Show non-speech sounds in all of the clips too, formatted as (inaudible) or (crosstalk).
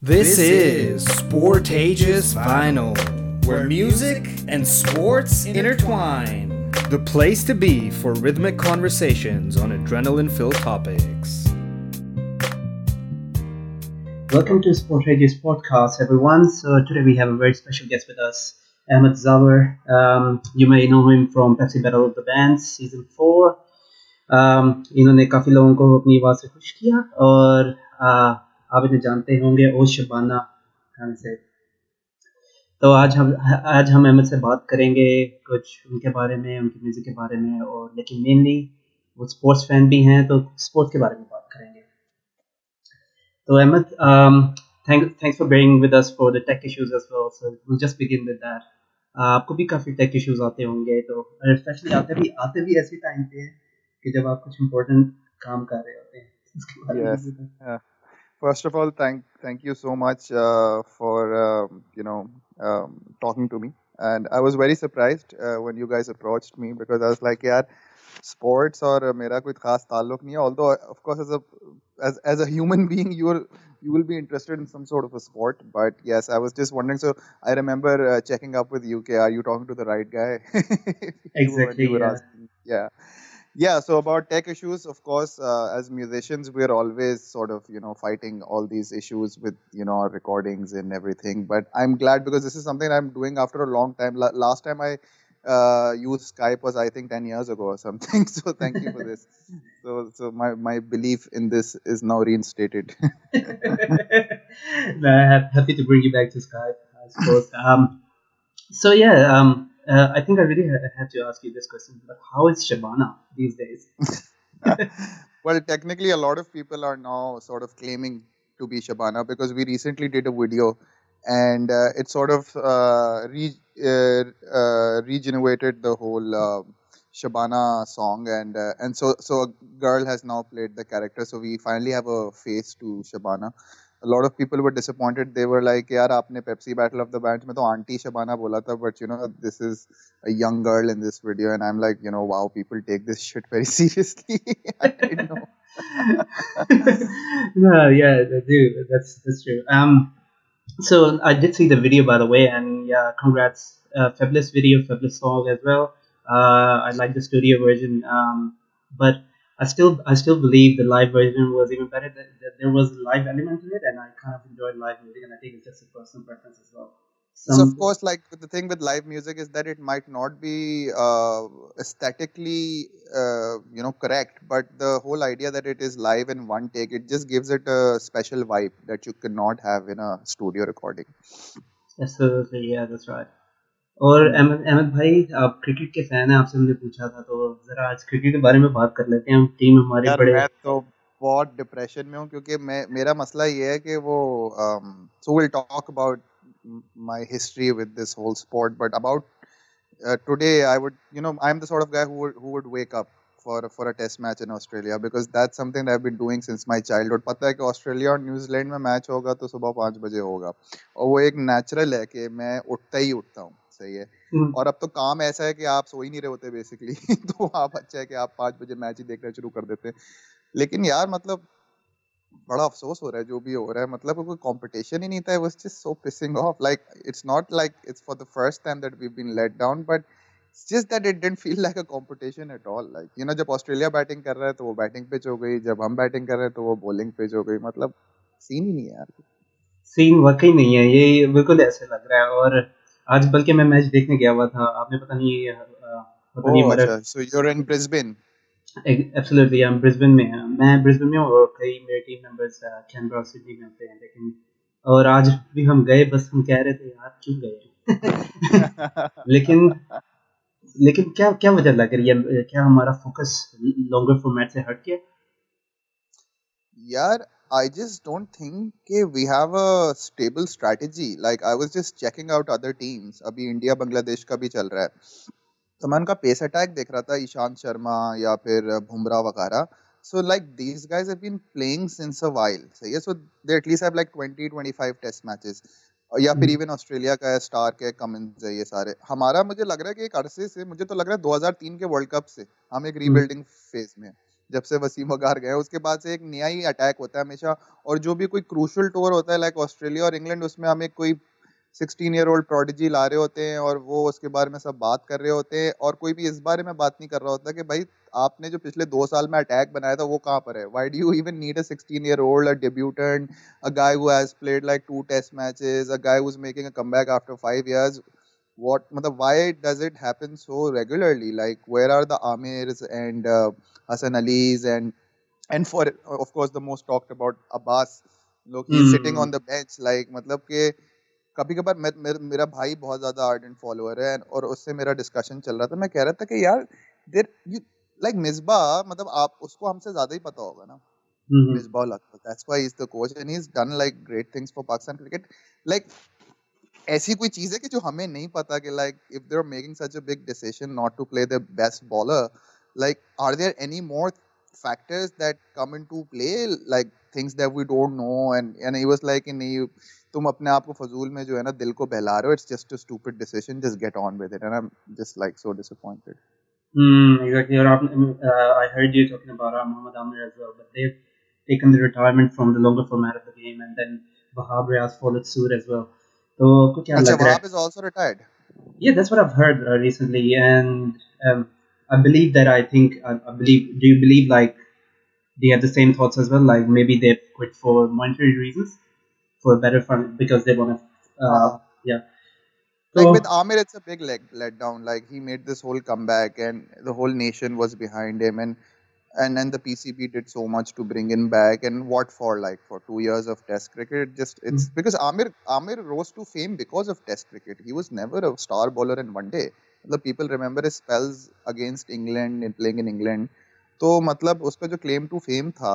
This is Sportageous Vinyl, where music and sports intertwine. The place to be for rhythmic conversations on adrenaline filled topics. Welcome to Sportageous Podcast, everyone. So, today we have a very special guest with us, Ahmed Zawar. Um, you may know him from Pepsi Battle of the Bands Season 4. Um, इन्होंने काफ़ी लोगों को अपनी आवाज़ से खुश किया और uh, आप इन्हें जानते होंगे ओ शबाना खान से। तो आज हम आज हम अहमद से बात करेंगे कुछ उनके बारे में उनकी म्यूज़िक के बारे में और लेकिन मेनली वो स्पोर्ट्स फ़ैन भी हैं तो स्पोर्ट्स के बारे में बात करेंगे। तो Ahmed thank thanks for being with us for the tech issues as well so will just begin with that आपको भी काफ़ी टेक इश्यूज़ आते होंगे तो स्पेशली आते भी आते भी ऐसे टाइम पे हैं कि जब आप कुछ इम्पोर्टेंट काम कर रहे होते हैं. First of all, thank thank you so much uh, for um, you know um, talking to me. And I was very surprised uh, when you guys approached me because I was like, yeah, sports or uh, mera koi khas taluk nahi. Although of course, as a as as a human (laughs) being, you're you will be interested in some sort of a sport. But yes, I was just wondering. So I remember uh, checking up with you. Are you talking to the right guy? (laughs) exactly. yeah. yeah. Yeah, so about tech issues, of course, uh, as musicians, we're always sort of, you know, fighting all these issues with, you know, our recordings and everything. But I'm glad because this is something I'm doing after a long time. La- last time I uh, used Skype was, I think, 10 years ago or something. (laughs) So thank you for this. So, so my, my belief in this is now reinstated. (laughs) no, ha- happy to bring you back to Skype, I suppose. Um, so yeah, um, uh, I think I really ha- have to ask you this question. How is Shabana these days? (laughs) well, technically, a lot of people are now sort of claiming to be Shabana because we recently did a video and uh, it sort of uh, re- uh, uh, regenerated the whole uh, Shabana song and uh, and so so a girl has now played the character so we finally have a face to Shabana A lot of people were disappointed. They were like, "यार आपने Pepsi Battle of the Bands में तो aunty Shabana बोला था, but you know this is a young girl in this video." And I'm like, you know, wow, people take this shit very seriously. (laughs) (laughs) I didn't know. (laughs) no, yeah, I do. That's that's true. Um, so I did see the video by the way, and yeah, congrats, uh, fabulous video, fabulous song as well. Uh, I like the studio version, um, but I still I still believe the live version was even better. That, that there was a live element in it, and I kind of enjoyed live music, and I think it's just a personal preference as well. So of course, like the thing with live music is that it might not be uh, aesthetically, uh, you know, correct, but the whole idea that it is live in one take, it just gives it a special vibe that you cannot have in a studio recording. Absolutely, yeah, that's right. और अहमद अहमद भाई आप cricket के fan हैं आपसे हमने पूछा था तो जरा आज क्रिकेट के बारे में बात कर लेते हैं। टीम हमारे बड़े मैं तो बहुत डिप्रेशन में हूँ क्योंकि मैं मेरा मसला ये है कि वो so will talk about my history with this whole sport but about today I would you know I am the sort of guy who would wake up for for a test match in Australia because that something I been doing since my childhood पता है कि Australia और New Zealand में match होगा तो सुबह पाँच बजे होगा। और वो एक नेचुरल है कि मैं उठता ही उठता हूँ। सही है। हम्म, और अब तो काम ऐसा है कि आप सो ही नहीं रहे होते बेसिकली (laughs) तो आप अच्छा है कि आप पाँच बजे मैच ही देखना शुरू कर देते हैं। लेकिन यार मतलब बड़ा अफसोस हो रहा है जो भी हो रहा है मतलब कोई कंपटीशन ही नहीं था was just so pissing off like it's not like it's for the first time that we been let down but it's just that it didn't feel like a competition at all like you know जब Australia batting कर रहा है तो वो batting pitch हो गई जब हम बैटिंग कर रहे हैं तो वो बॉलिंग पिच हो गई मतलब सीन ही नहीं है यार। सीन वाकई नहीं है ये बिल्कुल ऐसे लग रहा है और आज बल्कि मैं मैच देखने गया हुआ था। आपने पता नहीं पता नहीं अच्छा so you are in Brisbane absolutely हम ब्रिस्बेन में हैं। मैं ब्रिस्बेन में हूँ और कई मेरे टीम मेंबर्स कैनबरा सिडनी में होते हैं लेकिन और आज भी हम गए बस हम कह रहे थे यार क्यों गए? (laughs) लेकिन लेकिन क्या क्या वजह लग रही है? क्या हमारा फोकस लॉन्गर फॉर्मेट से हट गया? यार I just don't think we have a stable strategy. Like I was just checking out other teams. अभी इंडिया बांग्लादेश का भी चल रहा है. तो मैं उनका पेस अटैक देख रहा था ईशांत शर्मा या फिर बुमराह वगैरह. So like these guys have been playing since a while. सही है. So they at least have like 20 25 test matches. या फिर इवन ऑस्ट्रेलिया का है स्टार्क है कमिंस है ये सारे हमारा मुझे लग रहा है कि एक अरसे से मुझे तो लग रहा है 2003 के वर्ल्ड कप से हम एक रीबिल्डिंग फ़ेज़ में हैं. जब से वसीम वगार गए उसके बाद से एक नया ही अटैक होता है हमेशा और जो भी कोई क्रूशल टूर होता है लाइक ऑस्ट्रेलिया और इंग्लैंड उसमें हमें कोई सिक्सटीन ईयर ओल्ड प्रोडिजी ला रहे होते हैं और वो उसके बारे में सब बात कर रहे होते हैं और कोई भी इस बारे में बात नहीं कर रहा होता कि भाई, आपने जो पिछले दो साल में अटैक बनाया था, वो कहाँ पर है? Why do you even need a sixteen year old a debutant a guy who has played like two test matches a guy who is making a comeback after five years what matlab, why does it happen so regularly like where are the amirs and uh, hasan alis and and for of course the most talked about abbas look he's mm. sitting on the bench like मतलब के कभी कभार मे, मे, मेरा भाई बहुत ज़्यादा ardent follower है और उससे मेरा डिस्कशन चल रहा था मैं कह रहा था कि यार देर यू लाइक मिसबा मतलब आप उसको हमसे ज़्यादा ही पता होगा ना मिसबा लगता that's why is the coach and he is done like great things for Pakistan cricket like ऐसी कोई चीज है कि जो हमें नहीं पता कि like if they are making such a big decision not to play the best bowler like are there any more factors that come into play like things that we don't know and and he was like नहीं तुम अपने आप को फजूल में जो है ना दिल को बहला रहे हो it's just a stupid decision just get on with it and I'm just like so disappointed Hmm, exactly. Uh, I heard you talking about uh, Muhammad Amir as well, but they've taken the retirement from the longer format of the game, and then Wahab Riaz followed suit as well. तो आपको क्या अच्छा, लग रहा है? is also retired. Yeah, that's what I've heard uh, recently, and um, I believe that I think I, I, believe. Do you believe like they have the same thoughts as well? Like maybe they quit for monetary reasons, for better fun because they want to. Uh, uh, yeah. Like so, with Amir, it's a big leg let down. Like he made this whole comeback, and the whole nation was behind him, and and then the PCB did so much to bring him back, and what for? Like for two years of Test cricket, just it's mm-hmm. because Amir Amir rose to fame because of Test cricket. He was never a star bowler in one day. The people remember his spells against England and playing in England. तो मतलब उसका जो claim to fame था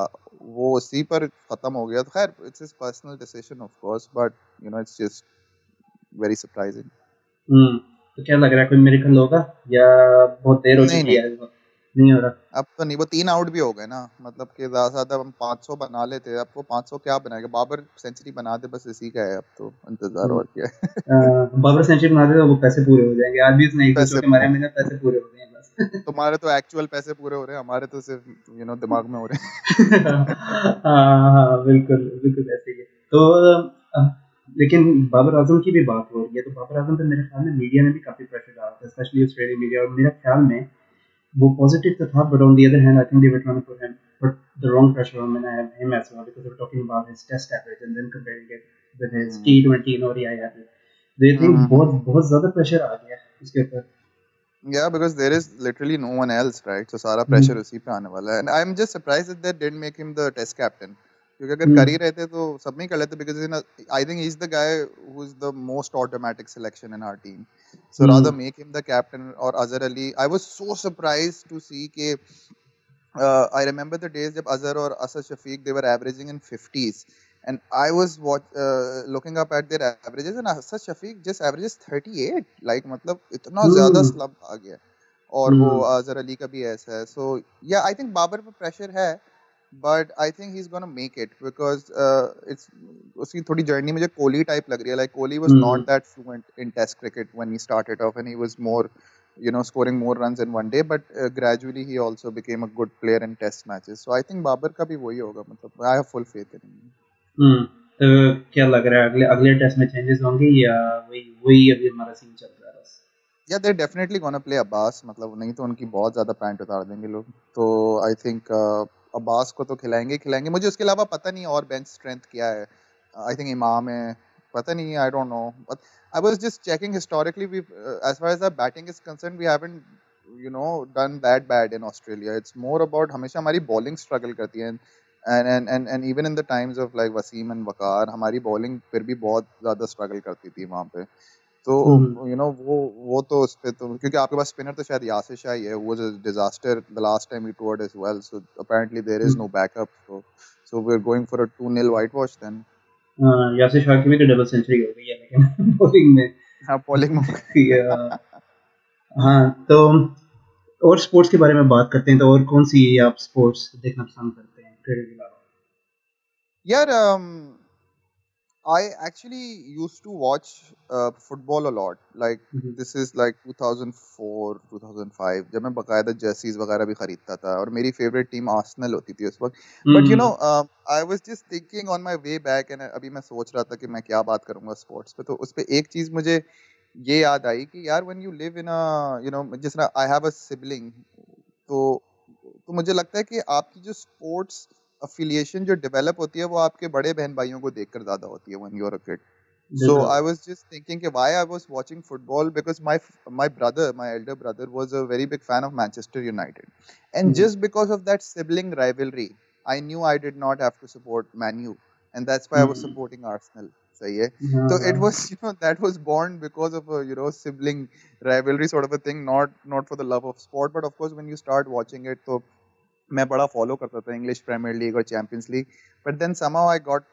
वो उसी पर खत्म हो गया तो खैर it's his personal decision of course but you no it's just very surprising हम्म तो क्या लग रहा है कोई मिरेकल होगा या बहुत देर हो चुकी है नहीं हो रहा। अब तो नहीं वो तीन आउट भी हो गए ना मतलब कि ज़्यादा ज़्यादा हम 500 बना लेते अब वो 500 क्या बनाएगा? बाबर सेंचुरी बना दे बस इसी का है अब तो इंतज़ार और क्या है। (laughs) बाबर सेंचुरी बना दे तो वो पैसे पूरे हो जाएँगे। आज भी उसने एक दूसरे के मारे में पैसे पूरे हो गए बस। (laughs) तुम्हारे तो एक्चुअल पैसे पूरे हो रहे हैं हमारे तो सिर्फ़ यू नो दिमाग में हो रहे हैं। (laughs) हाँ हाँ बिल्कुल बिल्कुल ऐसे ही तो लेकिन बाबर आज़म की भी बात हो रही है तो बाबर आज़म पे मेरे ख्याल में मीडिया ने भी काफ़ी प्रेशर डाला था स्पेशली ऑस्ट्रेलियन मीडिया और मेरे ख्याल में वो पॉजिटिव तो था but on the other hand I think they were trying to put him put the wrong pressure on him as well because they were talking about his test average and then comparing it with his T20 and ODI average. You think बहुत बहुत ज़्यादा pressure आ गया इसके ऊपर? Yeah, because there is literally no one else, right? So सारा pressure उसी पे आने वाला है. And I'm just surprised that they didn't make him the test captain. क्योंकि अगर कर ही रहते तो सब में कर लेते because I think is the guy who is the most automatic selection in our team so rather make him the captain और Azhar Ali I was so surprised to see के आई रिमेंबर द डेज़ जब अजहर और Asad Shafiq they were averaging in 50s and I was watch, uh, looking up at their averages and Asad Shafiq just averages 38 like मतलब इतना ज़्यादा slump आ गया। और वो अजहर अली का भी ऐसा है। So yeah I think Babar पे pressure है but I think he's gonna make it because uh, it's उसकी थोड़ी journey मुझे कोहली type लग रही है like Kohli was mm. not that fluent in Test cricket when he started off and he was more you know scoring more runs in one day but uh, gradually he also became a good player in Test matches so I think Babar का भी वही होगा मतलब I have full faith in him. Hmm. तो क्या लग रहा है अगले अगले टेस्ट में चेंजेस होंगे या वही वही अभी हमारा सीन चल रहा है बस या they definitely gonna play Abbas मतलब नहीं तो उनकी बहुत ज्यादा पैंट उतार देंगे लोग तो आई थिंक अब्बास को तो खिलाएँगे खिलाएँगे। मुझे उसके अलावा पता नहीं और बेंच स्ट्रेंथ क्या है। आई थिंक इमाम है। पता नहीं I don't know but I was just checking historically we as far as the batting is concern we haven't you know done that bad in Australia it's more about हमेशा हमारी bowling struggle करती है। And and and and even in the times of like Wasim and Waqar हमारी bowling फिर भी बहुत ज़्यादा struggle करती थी वहाँ पे। तो यू नो वो वो तो उस पे तो क्योंकि आपके पास स्पिनर तो शायद यासिर शाह ही है वो जो disaster the last time he toured as well so apparently there is no backup so so we are going for a 2 0 whitewash then Yasir Shah की भी तो डबल सेंचुरी हो गई है लेकिन (laughs) बॉलिंग में। हाँ बॉलिंग में। (laughs) हाँ तो और स्पोर्ट्स के बारे में बात करते हैं तो और कौन सी आप स्पोर्ट्स देखना पसंद करते हैं क्रिकेट के अलावा? यार I actually used to watch uh, football a lot. Like Mhm. this is like 2004, 2005 जब मैं बकायदा जर्सीज वगैरह भी खरीदता था और मेरी फेवरेट टीम आर्सेनल होती थी उस वक्त but you know Mm. I was just thinking on my way back and अभी मैं सोच रहा था कि मैं क्या बात करूँगा स्पोर्ट्स पे तो उस पे एक चीज़ मुझे ये याद आई कि यार when you live in a you know जिस तरह आई हैव अ सिबलिंग तो तो मुझे लगता है कि आपकी जो स्पोर्ट्स अफिलिएशन जो डेवलप होती है वो आपके बड़े बहन भाइयों को देखकर ज़्यादा होती है when you are a kid so I was just thinking कि why I was watching football because my my brother, my elder brother, was a very big fan of Manchester United, and Mhm. just because of that sibling rivalry, I knew I did not have to support Man U, and that's why mm-hmm. I was Mhm. supporting Arsenal. सही है हाँ, so it हाँ. was you know that was born because of a you know sibling rivalry sort of a thing not not for the love of sport but of course when you start watching it तो मैं बड़ा follow करता था English premiere league और Champions League but then somehow I got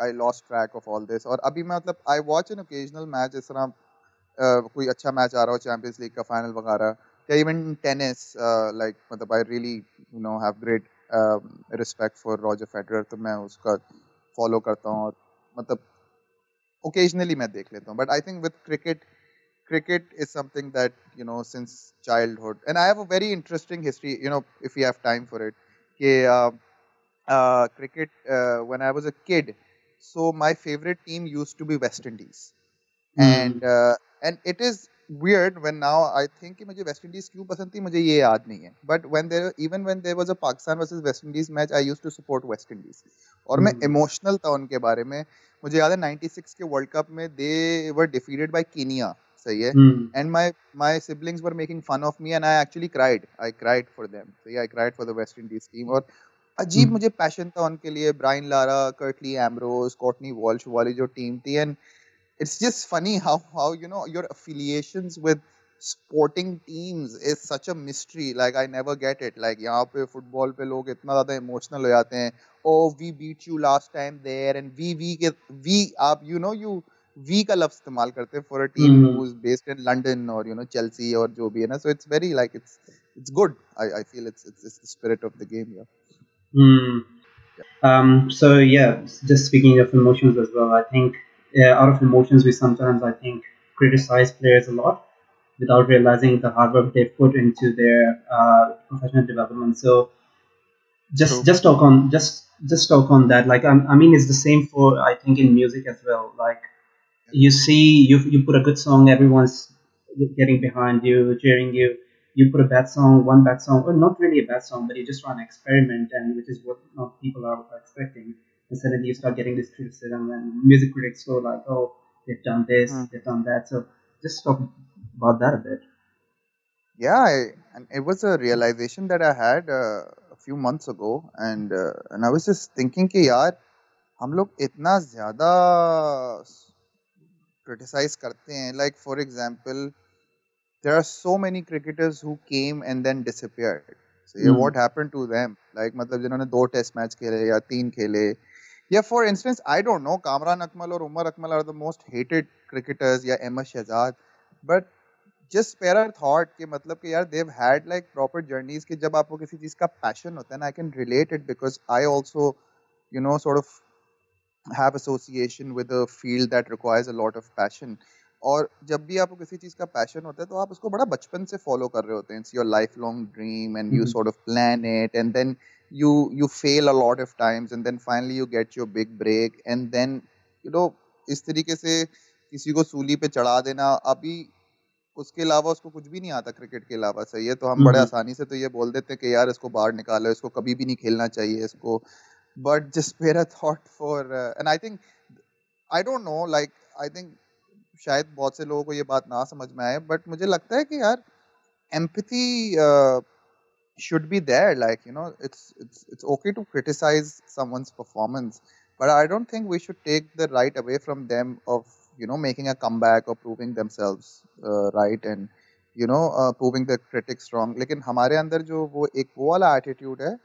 I lost track of all this और अभी मैं मतलब I watch an occasional match जिस तरह कोई अच्छा मैच आ रहा हो चैंपियंस लीग का फाइनल वगैरह, या इवन टेनिस लाइक मतलब I really you know have great respect for Roger Federer तो मैं उसका फॉलो करता हूँ और मतलब ओकेजनली मैं देख लेता हूँ. But I think with cricket cricket is something that you know since childhood and i have a very interesting history you know if we have time for it okay, uh, uh, cricket uh, when i was a kid so my favorite team used to be west indies Mm. and uh, and it is weird when now i think कि मुझे West Indies क्यों पसंद थी मुझे ये याद नहीं है but when there even when there was a pakistan versus west indies match i used to support west indies और मैं Mm. इमोशनल था उनके बारे में मुझे याद है 96 के वर्ल्ड कप में दे वर डिफीटेड बाय कीनिया सही है। And my my siblings were making fun of me and I actually cried I cried for them so I cried for the West Indies team और अजीब हम्म। मुझे passion था उनके लिए। Brian Lara Curtly Ambrose Courtney Walsh वाली जो टीम थी। And it's just funny how how you know your affiliations with sporting teams is such a mystery like I never get it like यहाँ पे फुटबॉल पे लोग इतना ज़्यादा इमोशनल हो जाते हैं। ओ we beat you last time there and we we we आप यू नो यू we का लफ्ज इस्तेमाल करते हैं for a team Mm. who's based in London or you know Chelsea और जो भी है ना so it's very like it's it's good I I feel it's it's, it's the spirit of the game yeah Mm. Um, so yeah, just speaking of emotions as well, I think uh, out of emotions we sometimes I think criticize players a lot without realizing the hard work they've put into their uh, professional development. So just True. just talk on just just talk on that. Like um, I mean, it's the same for I think in music as well. Like you see, you you put a good song, everyone's getting behind you, cheering you. You put a bad song, one bad song, or not really a bad song, but you just try an experiment, and which is what not people are expecting. And suddenly you start getting this criticism, and music critics go like, "Oh, they've done this, Hmm. they've done that." So just talk about that a bit. Yeah, I, and it was a realization that I had uh, a few months ago, and uh, and I was just thinking कि यार हम लोग इतना ज्यादा criticise करते हैं। Like for example there are so many cricketers who came and then disappear what happen to them like मतलब जिन्होंने दो टेस्ट मैच खेले या तीन खेले। या for instance I don't know Kamran Akmal और Umar Akmal are the most hated cricketers या M S Shahzad but just per thought कि मतलब कि यार they had like proper journeys कि जब आपको किसी चीज़ का पैशन होता है ना I can relate it because I also you know sort of have association with a field that requires a lot of passion. और जब भी आपको किसी चीज़ का पैशन होता है तो आप उसको बड़ा बचपन से फॉलो कर रहे होते हैं। It's your life long dream and you. Sort of plan it and then you you fail a lot of times and then finally you get your big break and then you know इस तरीके से किसी को सूली पे चढ़ा देना। अभी उसके अलावा उसको कुछ भी नहीं आता क्रिकेट के अलावा सही है? तो हम बड़े Mhm. आसानी से तो ये बोल देते हैं कि यार इसको बाहर निकालो इसको कभी भी नहीं खेलना चाहिए इसको। बट जस्ट मेरा thought for and I think I don't know like I think शायद बहुत से लोगों को ये बात ना समझ में आए बट मुझे लगता है कि यार empathy uh, should be there like you know it's it's it's okay to criticize someone's performance but i don't think we should take the right away from them of you know making a comeback or proving themselves uh, right and you know uh, proving the critics wrong लेकिन हमारे अंदर जो वो एक वो वाला attitude है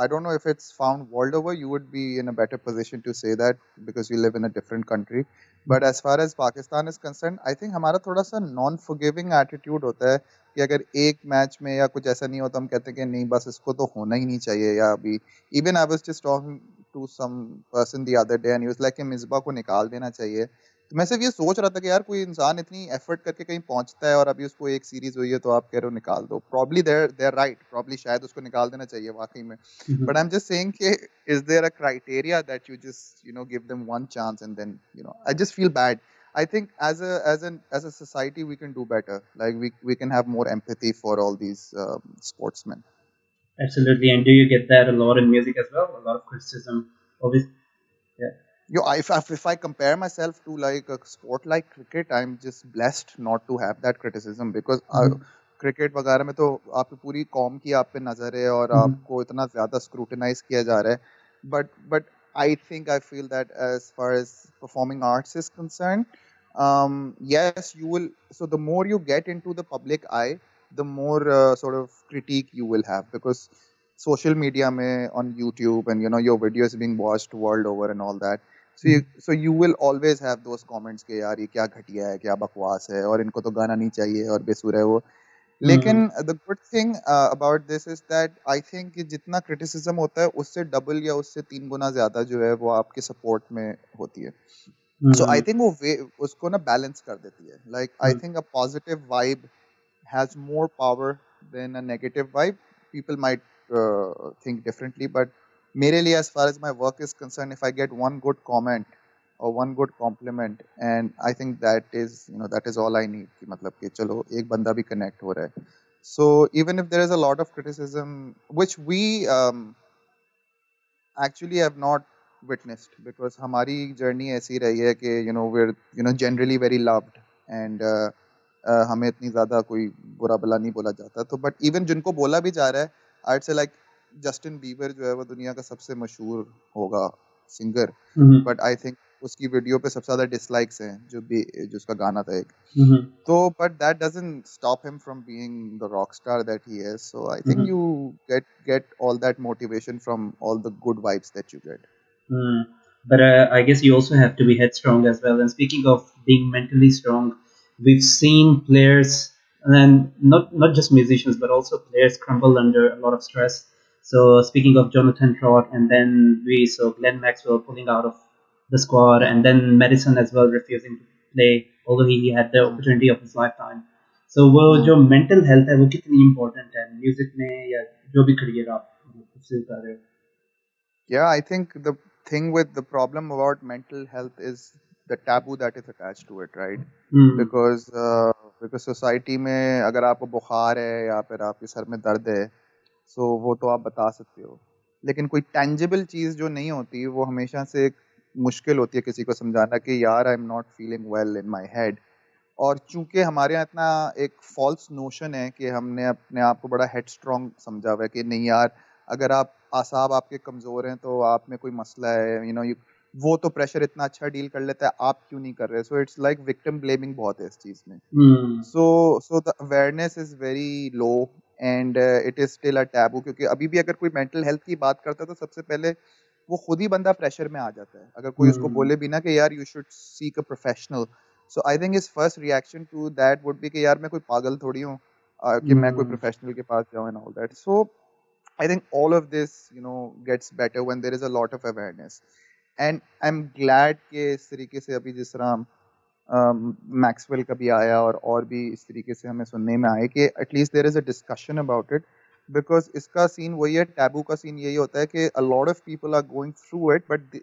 I don't know if it's found world over. You would be in a better position to say that because you live in a different country. But as far as Pakistan is concerned, I think हमारा थोड़ा सा non forgiving attitude होता है कि अगर एक match में या कुछ ऐसा नहीं हो तो हम कहते हैं कि नहीं बस इसको तो होना ही नहीं चाहिए या अभी even I was just talking to some person the other day and he was like कि मिसबा को निकाल देना चाहिए तो मैं सिर्फ़ ये सोच रहा था कि यार कोई इंसान इतनी एफर्ट करके कहीं पहुँचता है और अभी उसको एक सीरीज़ हुई है तो आप कह रहे हो निकाल दो probably there there right probably शायद उसको निकाल देना चाहिए वाकई में Mhm. but i'm just saying कि is there a criteria that you just you know give them one chance and then you know i just feel bad i think as a as an as a society we can do better like we we can have more empathy for all these um, sportsmen Absolutely. And do you get that a lot in music as well? A lot of criticism. Obviously. you know, if, if if I compare myself to like a sport like cricket, I'm just blessed not to have that criticism because Mhm. Cricket वगैरह में तो आपकी पूरी com की आप पे नजर है और Mhm. आपको इतना ज्यादा स्क्रूटिनाइज किया जा रहा है but but I think I feel that as far as performing arts is concern um yes you will so the more you get into the public eye the more uh, sort of critique you will have because social media mein on youtube and you know your video is being watched world over and all that So you will always have those comments के यार ये क्या घटिया है क्या बकवास है और इनको तो गाना नहीं चाहिए और बेसुर है वो लेकिन the good thing about this is that I think जितना क्रिटिसिज्म होता है उससे डबल या उससे तीन गुना ज़्यादा जो है वो आपके सपोर्ट में होती है so i Mhm. think वो वे उसको ना बैलेंस कर देती है like i Hmm. think a positive vibe has more power than a negative vibe people might uh, think differently but मेरे लिए as far as my work is concerned if i get one good comment or one good compliment and i think that is you know that is all i need कि मतलब कि चलो एक बंदा भी connect हो रहा है so even if there is a lot of criticism which we um, actually have not witnessed because हमारी जर्नी ऐसी रही है कि you know we're you know generally very loved and uh, uh, हमें इतनी ज़्यादा कोई बुरा भला नहीं बोला जाता तो बट इवन जिनको बोला भी जा रहा है आई से लाइक जस्टिन बीबर जो है वो दुनिया का सबसे मशहूर होगा singer Mhm. But I think उसकी वीडियो पे सबसे ज़्यादा डिसलाइक्स हैं जो भी जो उसका गाना था एक Mhm. तो but that doesn't stop him from being the rock star that he is so I think Mhm. You get get all that motivation from all the good vibes that you gate Mm. But uh, I guess you also have to be headstrong as well. And speaking of being mentally strong, we've seen players, and not not just musicians, but also players crumble under a lot of stress. So speaking of Jonathan Trott, and then we saw Glenn Maxwell pulling out of the squad, and then Maddinson as well refusing to play, although he had the opportunity of his lifetime. So वो hmm. जो mental health है वो कितनी important है music में या जो भी career आप pursue कर रहे हो? Yeah, I think the thing with the problem about mental health is the taboo that is attached to it, right? Hmm. Because uh, because society में अगर आपको बुखार है या फिर आपके सर में दर्द है so वो तो आप बता सकते हो। लेकिन कोई tangible चीज़ जो नहीं होती वो हमेशा से एक मुश्किल होती है किसी को समझाना कि यार I am not feeling well in my head और चूँकि हमारे यहाँ इतना एक फॉल्स नोशन है कि हमने अपने आप को बड़ा हेड स्ट्रॉन्ग समझा हुआ है कि नहीं यार अगर आप आसाब आपके कमज़ोर हैं तो आप में कोई मसला है यू नो यू वो तो प्रेशर इतना अच्छा डील कर लेता है आप क्यों नहीं कर रहे? So it's like victim blaming बहुत है इस चीज़ में। So so so the awareness is very low it is it is still a taboo क्योंकि अभी भी अगर कोई मेंटल हेल्थ की बात करता है तो सबसे पहले वो खुद ही बंदा प्रेशर में आ जाता है अगर कोई उसको Hmm. बोले भी ना कि यार you should seek a professional so I think is first reaction to that would be कि यार मैं कोई पागल थोड़ी हूँ uh, कि मैं कोई Hmm. प्रोफेशनल के पास जाऊँ and all that so I think all of this, you know, gets better when there is a lot of awareness. And I'm glad कि इस तरीके से अभी जिस तरह मैक्सवेल का भी आया और और भी इस तरीके से हमें सुनने में आए कि at least there is a discussion about it because इसका सीन वही है टैबू का सीन यही होता है कि a lot of people are going through it but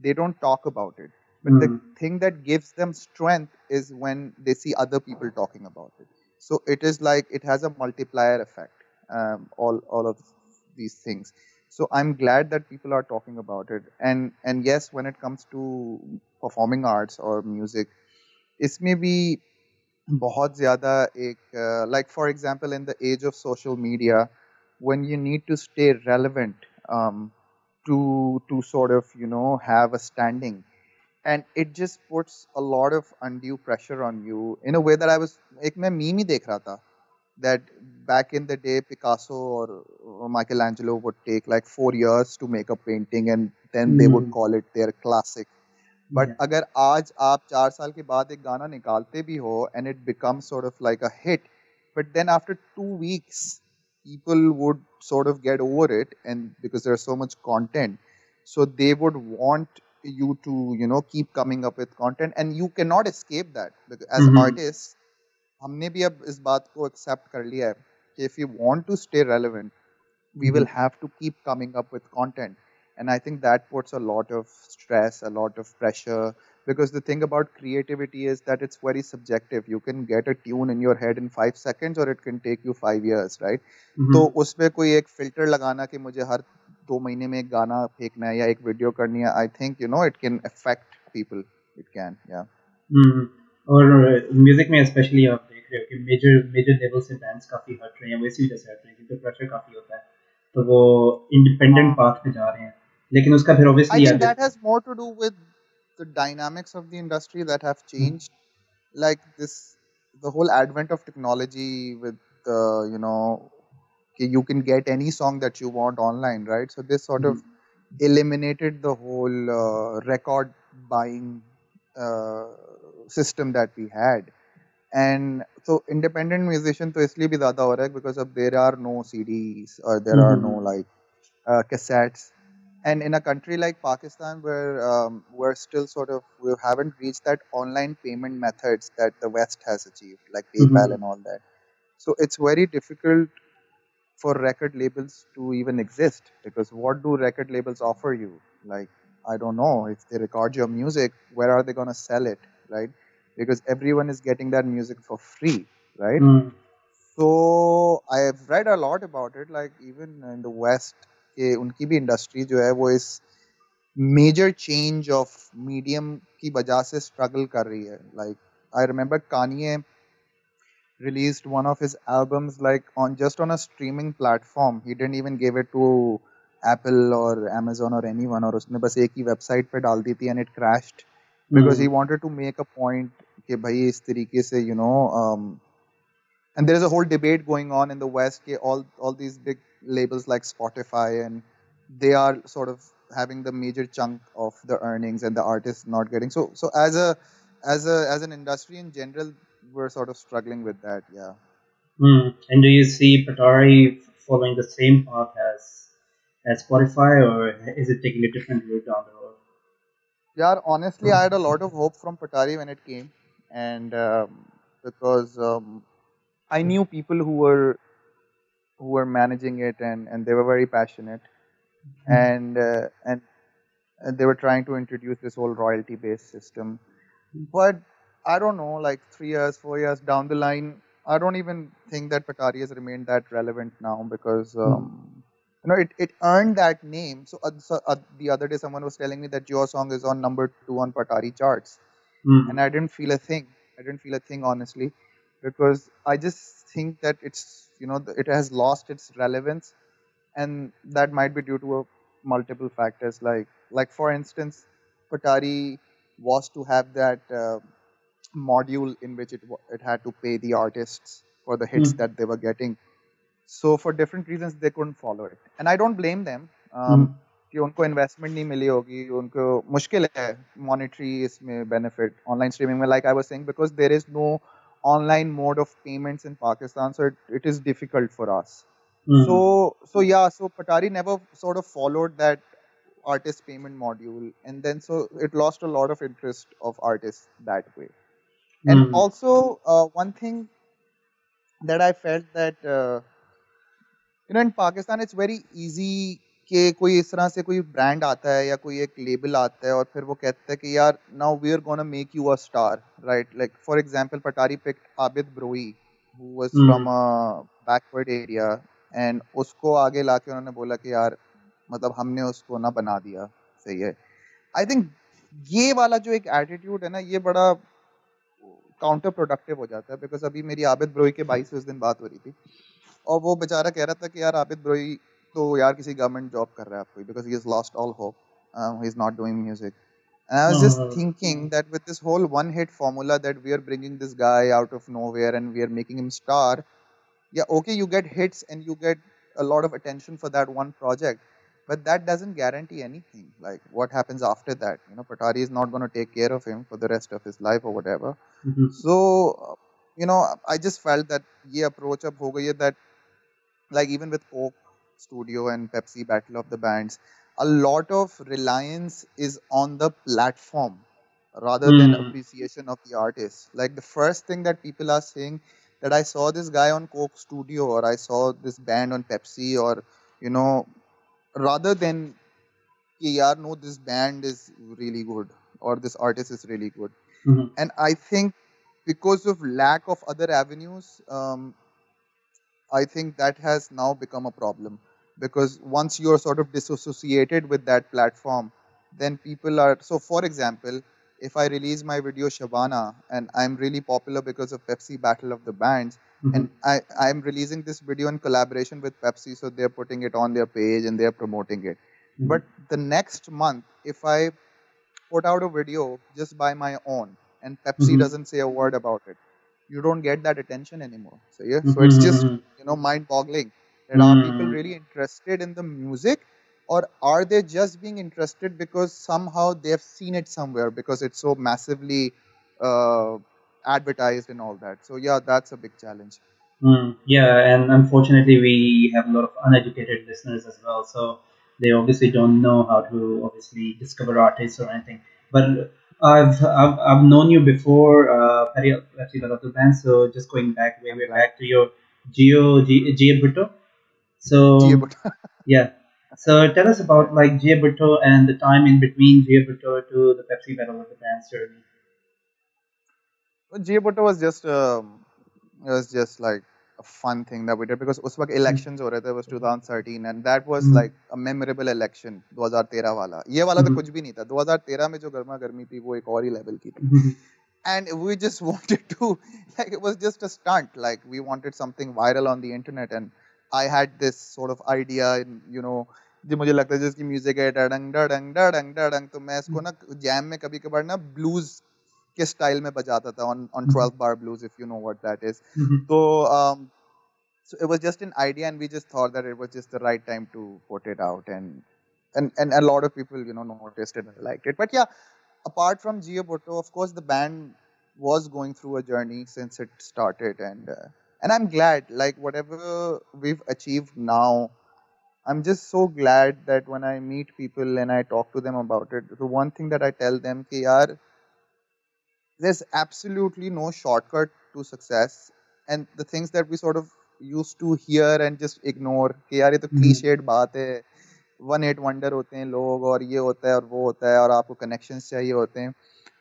they don't talk about it But the Hmm. thing that gives them strength is when they see other people talking about it. So it is like it has a multiplier effect. Um, all all of these things. So I'm glad that people are talking about it. And and yes, when it comes to performing arts or music, इसमें भी बहुत ज़्यादा एक uh, like for example in the age of social media, when you need to stay relevant um, to to sort of you know have a standing and it just puts a lot of undue pressure on you in a way that I was एक मैं meme ही देख रहा था that back in the day Picasso or, or Michelangelo would take like four years to make a painting and then they would Hmm. call it their classic but Yeah. अगर आज आप चार साल के बाद एक गाना निकालते भी हो and it becomes sort of like a hit but then after two weeks people would sort of get over it and because there's so much content so they would want you to you know keep coming up with content and you cannot escape that because as Mhm. artists हमने भी अब इस बात को accept कर लिया है कि if you want to stay relevant we will have to keep coming up with content and i think that puts a lot of stress a lot of pressure because the thing about creativity is that it's very subjective you can get a tune in your head in 5 seconds or it can take you 5 years right Mhm. तो उसमें कोई एक filter लगाना कि मुझे हर दो महीने में एक गाना फेंकना है या एक वीडियो करनी है I think you know it can affect people it can या हम्म, और म्यूजिक में स्पेशली आप देख रहे हो कि मेजर मेजर लेवल से बैंड्स काफी हट रहे हैं वो इसी वजह से हट रहे हैं क्योंकि प्रेशर काफी होता है तो वो इंडिपेंडेंट हाँ। पाथ पे जा रहे हैं लेकिन उसका फिर I obviously think that has more to do with the dynamics of the industry that have changed. Like this, the whole advent of technology with the, you know, okay, you can get any song that you want online, right? So this sort of eliminated the whole uh, record buying uh, system that we had. And so independent musician तो इसलिए भी ज़्यादा हो रहा है because अब there are no CDs or there are no like uh, cassettes and in a country like Pakistan, where um, we're still sort of we haven't reached that online payment methods that the West has achieved, like PayPal mm-hmm. and all that. So it's very difficult for record labels to even exist because what do record labels offer you? Like I don't know if they record your music, where are they gonna sell it, right? Because everyone is getting that music for free, right? Mm. So I've read a lot about it. Like even in the West, कि उनकी भी industry जो है वो इस major change of medium की वजह से स्ट्रगल कर रही है। Like I remember Kanye release one of his albums like on just on a streaming platform he didn't even give it to Apple और अमेजोन और एनी वन और उसने बस एक ही वेबसाइट पर डाल दी थी and it crash because he wanted to make a point कि भाई इस तरीके से you know and there is a whole debate going on in the West के all all this big labels like Spotify, and they are sort of having the major chunk of the earnings, and the artists not getting. So, so as a as a as an industry in general, we're sort of struggling with that. Yeah. Mm. And do you see Patari following the same path as as Spotify, or is it taking a different route down the road? Yeah, honestly, I had a lot of hmm. hope from Patari when it came, and um, because um, I knew people who were who were managing it, and and they were very passionate, mm-hmm. and uh, and they were trying to introduce this whole royalty based system, hmm. but I don't know, like three years, four years down the line, I don't even think that Patari has remained that relevant now because. Hmm. Um, you know, it, it earned that name. So, uh, so uh, the other day, someone was telling me that your song is on number two on Patari charts, mm. and I didn't feel a thing. I didn't feel a thing honestly, because I just think that it's you know it has lost its relevance, and that might be due to a multiple factors. Like like for instance, Patari was to have that uh, module in which it wa- it had to pay the artists for the hits hmm, that they were getting. So for different reasons they couldn't follow it, and I don't blame them. Um, हम्म, कि उनको investment नहीं मिली होगी उनको मुश्किल है monetary इसमें benefit online streaming में like I was saying because there is no online mode of payments in Pakistan, so it, it is difficult for us. Mm. So so yeah, so Patari never sort of followed that artist payment module, and then so it lost a lot of interest of artists that way. And hmm. also uh, one thing that I felt that uh, you know in Pakistan it's very easy कि कोई इस तरह से कोई brand आता है या कोई एक लेबल आता है और फिर वो कहता है कि यार now we are gonna make you a star right like for example Patari picked Abid Brohi who was from a backward area and उसको आगे लाके उन्होंने बोला कि यार मतलब हमने उसको ना बना दिया सही है। आई थिंक ये वाला जो एक एटीट्यूड है ना ये बड़ा काउंटर प्रोडक्टिव हो जाता है बिकॉज़ अभी मेरी आबिद ब्रोई के भाई से उस दिन बात हो रही थी और वो बेचारा कह रहा था कि यार आबिद ब्रोई तो यार किसी गवर्नमेंट जॉब कर रहा है आपको because he is lost all hope he is not doing music And I was just hmm, thinking that with this whole one hit formula that we are bringing this guy out of nowhere and we are making him star, yeah, okay, you get hits and you get a lot of attention for that one project, but that doesn't guarantee anything. Like what happens after that? You know, Patari is not going to take care of him for the rest of his life or whatever. Hmm, So, uh, you know, I just felt that ये approach अब हो गई है that like even with Coke studio and Pepsi Battle of the Bands, a lot of reliance is on the platform rather mm. than hmm. appreciation of the artist. Like the first thing that people are saying that I saw this guy on Coke Studio or I saw this band on Pepsi or you know rather than yeah no this band is really good or this artist is really good mm-hmm. and i think because of lack of other avenues um, I think that has now become a problem because once you're sort of disassociated with that platform, then people are. So, for example, if I release my video Shabana and I'm really popular because of Pepsi Battle of the Bands, and Mhm. I, I'm releasing this video in collaboration with Pepsi, so they're putting it on their page and they're promoting it. Mhm. But the next month, if I put out a video just by my own and Pepsi Mhm. doesn't say a word about it, you don't get that attention anymore. So yeah, so it's just Mhm. you know mind boggling that are people Mm. really interested in the music or are they just being interested because somehow they've seen it somewhere because it's so massively uh, advertised and all that so yeah that's a big challenge Mm, yeah, and unfortunately, we have a lot of uneducated listeners as well, so they obviously don't know how to obviously discover artists or anything. But I've I've, I've known you before, uh, Peri Pepsi of the band. So just going back way way right back to your Geo G, Geo Bhutto. Gee, So (laughs) yeah, so tell us about like Geo Bhutto and the time in between Geo Bhutto to the Pepsi Battle of the Bands journey. Well, Bhutto was just um, it was just like a fun thing that we did because उस वक्त Mm, elections हो रहे थे was 2013 and that was mm, like a memorable election 2013 वाला ये वाला तो mhm, कुछ भी नहीं था 2013 में जो गर्मा गर्मी थी वो एक और ही लेवल की थी mhm, and we just wanted (laughs) to like it was just a stunt like we wanted something viral on the internet and I had this sort of idea and you know जो मुझे लगता है जिसकी music है डडंग डडंग डडंग डडंग तो मैं इसको ना जैम में कभी कभार ना ब्लूज के स्टाइल में बजाता था on on mhm, 12 bar blues if you know what that is mhm, so um so it was just an idea and we just thought that it was just the right time to put it out and and and a lot of people you know noticed it and liked it but yeah apart from Gio Bhutto, of course, the band was going through a journey since it started, and uh, and I'm glad. Like whatever we've achieved now, I'm just so glad that when I meet people and I talk to them about it, the one thing that I tell them, कि यार, there's absolutely no shortcut to success, and the things that we sort of used to hear and just ignore, कि यार ये तो mhm, cliched बात है one hit wonder होते हैं लोग और ये होता है और वो होता है और आपको कनेक्शंस चाहिए होते हैं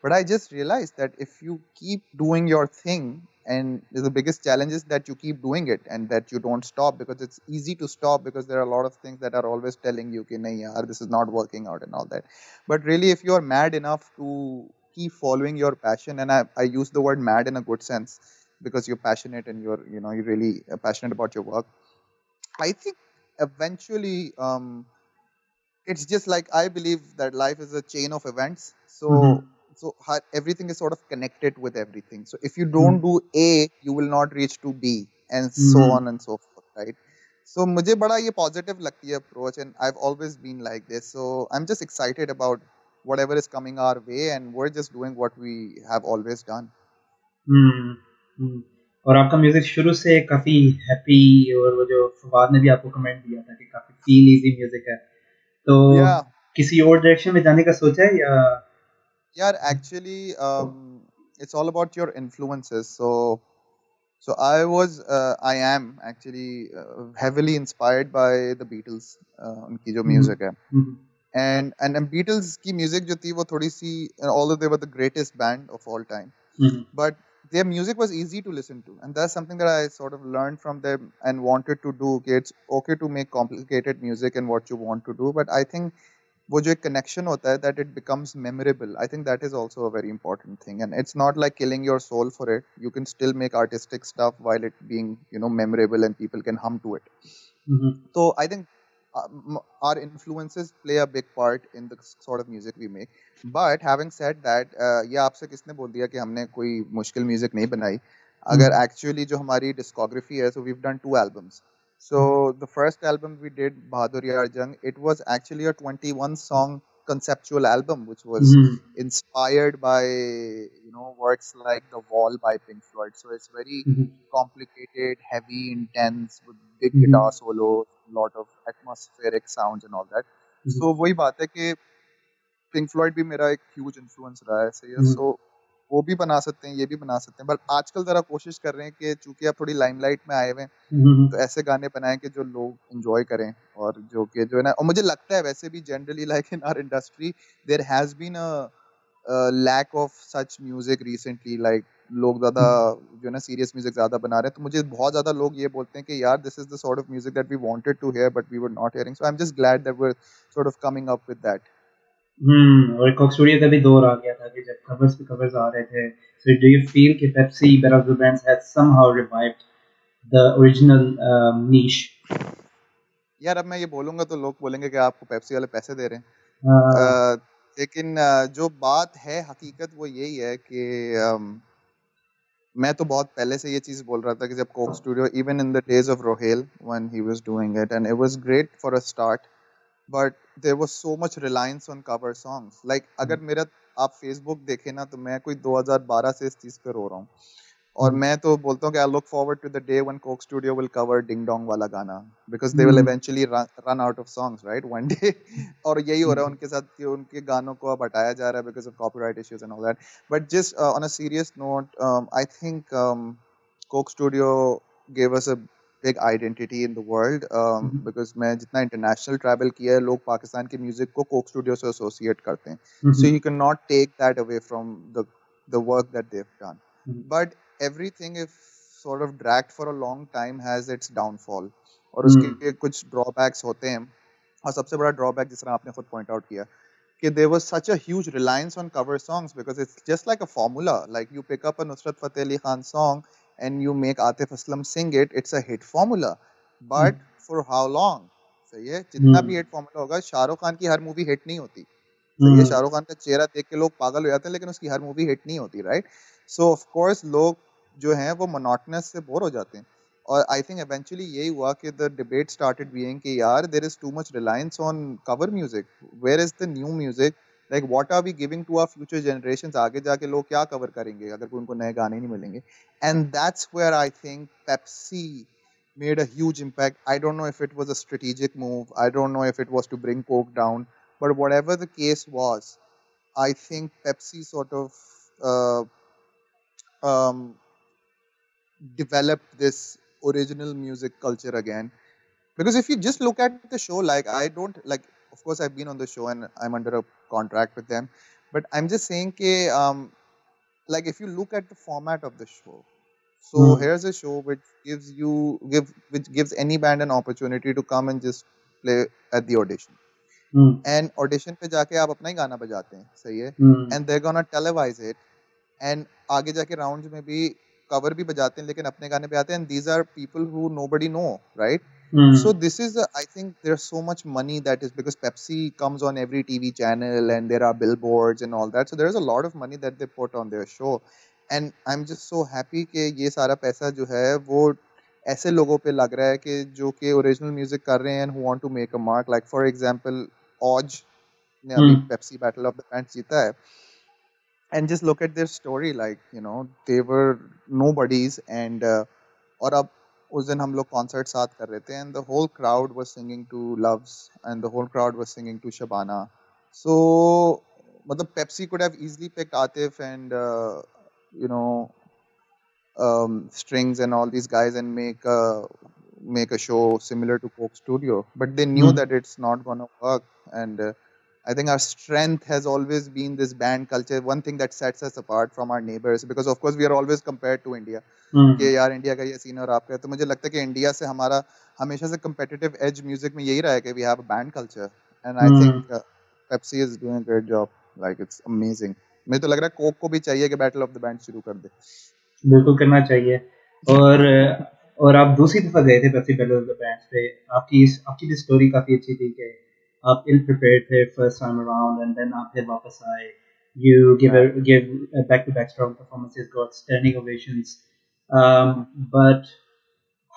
but I just realise that if you keep doing your thing and the biggest challenge is that you keep doing it and that you don't stop because it's easy to stop because there are a lot of things that are always telling you कि नहीं यार this is not working out and all that but really if you are mad enough to keep following your passion and I, I use the word mad in a good sense because you're passionate and you're you know you're really uh, passionate about your work I think eventually um, it's just like I believe that life is a chain of events. So mhm, so how, everything is sort of connected with everything. So if you mhm, don't do A, you will not reach to B, and so mhm. on and so forth, right? So मुझे बड़ा ये positive लगती है approach, and I've always been like this. So I'm just excited about whatever is coming our way, and we're just doing what we have always done. हम्म, हम्म। और आपका music शुरू से काफी हैप्पी और वो जो फवाद ने भी आपको कमेंट दिया था कि काफी फील इजी म्यूजिक है तो Yeah, किसी और डायरेक्शन में जाने का सोचा है या yeah. Actually, um, it's all about your influences. So So I was, uh, I am actually uh, heavily inspired by the Beatles. Uh, उनकी जो हम्म, music है hmm, and And and Beatles की म्यूज़िक जो थी वो थोड़ी सी all they were the greatest band of all time but their music was easy to listen to. And that's something that i sort of learned from them and wanted to do okay it's okay to make complicated music and what you want to do but i think वो जो एक connection होता है that it becomes memorable I think that is also a very important thing and it's not like killing your soul for it you can still make artistic stuff while it being you know memorable and people can hum to it तो I think think uh, m- our influences play a big part in the sort of music we make. But having said that, uh, ये आपसे किसने बोल दिया कि हमने कोई मुश्किल म्यूजिक नहीं बनाई अगर हम्म, एक्चुअली जो हमारी डिस्कोग्राफी है so we've done two albums. So the first album we did Bahadur Yar Jang, it was actually a 21 song conceptual album which was hmm, inspired by you know works like The Wall by Pink Floyd. So it's very hmm, complicated, heavy, intense, with big hmm, guitar solos, lot of atmospheric sounds and all that. सो वही बात है कि pink Floyd भी मेरा एक huge influence रहा है सही है। सो वो भी बना सकते हैं ये भी बना सकते हैं बट आजकल जरा कोशिश कर रहे हैं कि चूँकि आप थोड़ी लाइमलाइट में आए हुए हैं हम्म, तो ऐसे गाने बनाएँ कि जो लोग एंजॉय करें और जो कि जो है ना और मुझे लगता है वैसे भी generally like in our industry there has been lack of such music recently like लोग ज़्यादा जो है ना सीरियस म्यूज़िक ज़्यादा बना रहे हैं तो मुझे बहुत ज़्यादा लोग ये बोलते हैं कि यार this is the sort of music that we wanted to hear but we were not hearing so I am just glad that we sort of coming up with that hmm और कॉक स्टूडियो का भी दौर आ गया था कि जब covers पे कवर्स आ रहे थे सो डू यू फील कि Pepsi Battle of the Bands has somehow revived the original niche यार अब मैं ये बोलूँगा तो लोग बोलेंगे कि आपको पेप्सी वाले पैसे दे रहे हैं। लेकिन जो बात है हकीकत वो यही है कि मैं तो बहुत पहले से ये चीज़ बोल रहा था कि जब Coke Studio even in the days of Rohail when he was doing it and it was great for a start but there was so much reliance on cover songs like अगर मेरा आप फेसबुक देखें ना तो मैं कोई 2012 से इस चीज़ पे रो रहा हूँ। और। मैं तो बोलता हूँ कि I look forward to the day when Coke Studio will cover ding dong वाला गाना because they will. Eventually run out of songs right one day और यही हो रहा है। उनके साथ कि उनके गानों को अब हटाया जा रहा है because of copyright issues and all that but just on a serious note I think Coke Studio gave us a big identity in the world. Because मैं जितना इंटरनेशनल ट्रैवल किया है लोग पाकिस्तान की म्यूज़िक को कोक स्टूडियो से associate करते हैं so hmm. you cannot take that away from the the work that they've done Mhm. everything if sort of dragged for a long time has its downfall. और उसके hmm. लिए कुछ drawbacks होते हैं। और सबसे बड़ा ड्रॉबैक जिस तरह आपने खुद पॉइंट आउट किया कि there was such a huge reliance on cover songs because it's just like a formula like you pick up a Nusrat Fateh Ali Khan song and you make Atif Aslam sing it it's a hit formula but for how long सही है? जितना भी hmm. Hit formula होगा शाहरुख खान की हर movie hit नहीं होती। सही है? Hmm. शाहरुख खान का चेहरा देख के लोग पागल हो जाते हैं लेकिन उसकी हर मूवी हिट नहीं होती राइट सो ऑफ़ कोर्स लोग जो हैं वो मोनोटनस से बोर हो जाते हैं और आई थिंक एवेंचुअली यही हुआ कि द डिबेट स्टार्टेड बीइंग कि यार there is too much reliance on cover music where is the new music like what are we giving to our future generation आगे जाके लोग क्या कवर करेंगे अगर कोई उनको नए गाने नहीं मिलेंगे and that's where I think Pepsi made a huge impact. I don't know if it was a strategic move. I don't know if it was to bring Coke down. But whatever the case was, I think Pepsi sort of uh, um, developed this original music culture again. Because if you just look at the show, like I don't like, of course, I've been on the show and I'm under a contract with them, but I'm just saying, ke, um, like if you look at the format of the show, so Hmm. here's a show which gives you give which gives any band an opportunity to come and just play at the audition. Hmm. And audition पे जाके आप अपना ही गाना बजाते हैं सही है hmm. and they're gonna televise it and आगे जाके rounds में भी कवर भी बजाते हैं लेकिन अपने गाने पे आते हैं these are people who know no right so this is I think there are so much money that is because Pepsi comes on every T channel and there are bill and all that so there is a lot of money that they put on their show and I am just so happy कि ये सारा पैसा जो है वो ऐसे लोगों पे लग रहा है कि जो कि ओरिजिनल म्यूज़िक कर रहे हैं and who want to make a mark like for example ऑज ने अभी Pepsi battle of the band जीता है। and just look at their story like you know they were nobodies and uh, और अब उस दिन हम लोग कॉन्सर्ट साथ कर रहे थे and the whole crowd was singing to Loves and the whole crowd was singing to Shabana so मतलब Pepsi could have easily picked Atif and uh, you know um, strings and all these guys and make a make a show similar to Coke Studio but they knew Hmm. that it's not gonna work and uh, I think our strength has always been this band culture. One thing that sets us apart from our neighbors, because of course we are always compared to India. हम्म। कि यार India का ये scene और आपका है। तो मुझे लगता है कि इंडिया से हमारा हमेशा से competitive edge म्यूजिक में यही रहा है कि we have a band culture and I hmm. think uh, Pepsi is doing a great job like it's amazing मुझे तो लग रहा है कोक को भी चाहिए कि बैटल ऑफ द बैंड शुरू कर दे बिल्कुल करना चाहिए और और आप दूसरी दफा गए थे Pepsi battle of the bands पे आपकी आपकी भी स्टोरी काफी अच्छी थी कि आप इल प्रिपेयर्ड थे first time around and then आप फिर वापस आए you give a give a back-to-back strong performances, got standing ovations. Um, but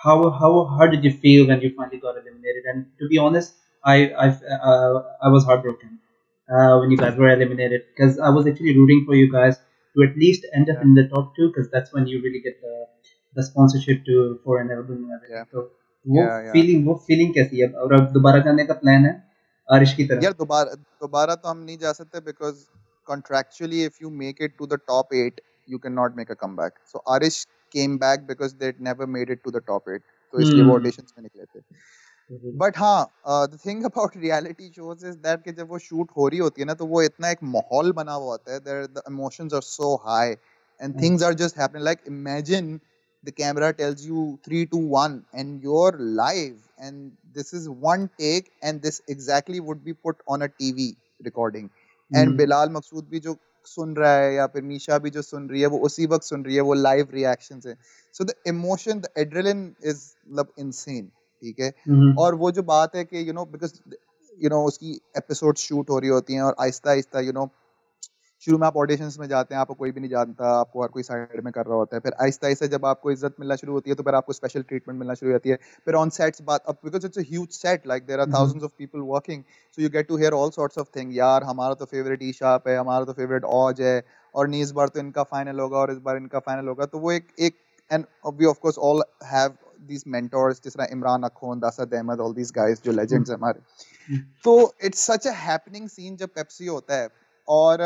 how how how did you feel when you finally got eliminated? And to be honest, I I uh, I was heartbroken uh, when you guys were eliminated because I was actually rooting for you guys to at least end up in the top two because that's when you really get the the sponsorship to for an album and everything. Yeah. So वो Yeah, yeah. feeling वो feeling कैसी है और अब दोबारा जाने का plan है आरिश की तरह यार दोबारा दोबारा तो हम नहीं जा सकते because contractually if you make it to the top 8 you cannot make a comeback. So arish came back because they never made it to the top 8 तो इसलिए वो. ऑडिशंस में निकले थे। बट हाँ the thing about reality shows is that कि जब वो शूट हो रही होती है ना तो वो इतना एक माहौल बना हुआ होता है there the emotions are so high and. Things are just happening like imagine the camera tells you 3 2 1 and you're live and this is one take and this exactly would be put on a TV recording. And Bilal Maqsood भी जो सुन रहा है या फिर मीशा भी जो सुन रही है वो उसी वक्त सुन रही है वो लाइव रिएक्शन है। So the emotion the adrenaline is मतलब इनसेन ठीक है? हम्म, और वो जो बात है कि you know because you know उसकी एपिसोड शूट हो रही होती हैं और आहिस्ता आहिस्ता यू नो शुरू में आप ऑडिशंस में जाते हैं आपको कोई भी नहीं जानता आपको हर कोई साइड में कर रहा होता है। फिर आहिस्ता आहिस्ता जब आपको इज़्ज़त मिलना शुरू होती है तो फिर आपको स्पेशल ट्रीटमेंट मिलना शुरू होती है। फिर ऑन सेट्स बात अब because it's a huge set like there are. Thousands of people working so you get to hear all sorts of thing यार हमारा तो फेवरेट ई शार्प है हमारा तो फेवरेट ऑज है और नहीं इस बार तो इनका फाइनल होगा और इस बार इनका फाइनल होगा। तो वो एक एक and we of course all have these mentors जिस तरह इमरान अखोन दासद अहमद all these guys जो हैं हमारे। हम्म, तो it's such a happening scene जब पेप्सी होता है। और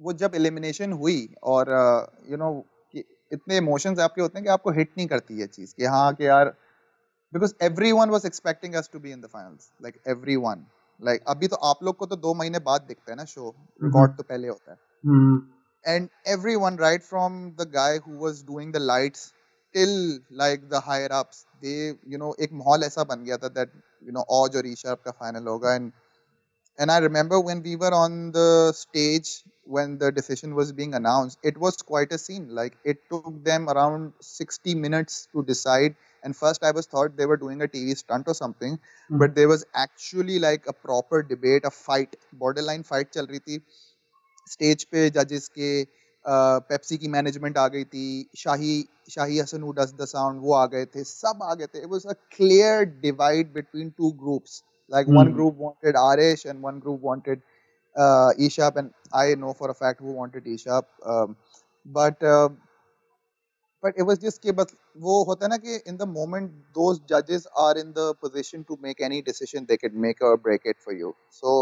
वो जब एलिमिनेशन हुई और यू नो इतने इमोशंस आपके होते हैं कि आपको हिट नहीं करती ये चीज़ कि हाँ कि यार because everyone was expecting us to be in the finals like everyone like अभी तो आप लोग को तो दो महीने बाद दिखता है ना शो रिकॉर्ड तो पहले होता है। Hmm, and everyone right from the guy who was doing the lights till like the higher ups they you know एक माहौल ऐसा बन गया था that you know औज और ईशार्प का final होगा and and I remember when we were on the stage when the decision was being announced it was quite a scene like it took them around 60 minutes to decide and first I was thought they were doing a TV stunt or something hmm, but there was actually like a proper debate a fight borderline fight चल रही थी stage पे जजेस के Pepsi की management आ गई थी शाही शाही Hasan who does the sound वो आ गए थे सब आ गए थे it was a clear divide between two groups like one hmm, group wanted Aarish and one group wanted uh, Ishap and I know for a fact who wanted Ishap um, but uh, but it was just कि बस वो होता है ना कि in the moment those judges are in the position to make any decision they could make or break it for you so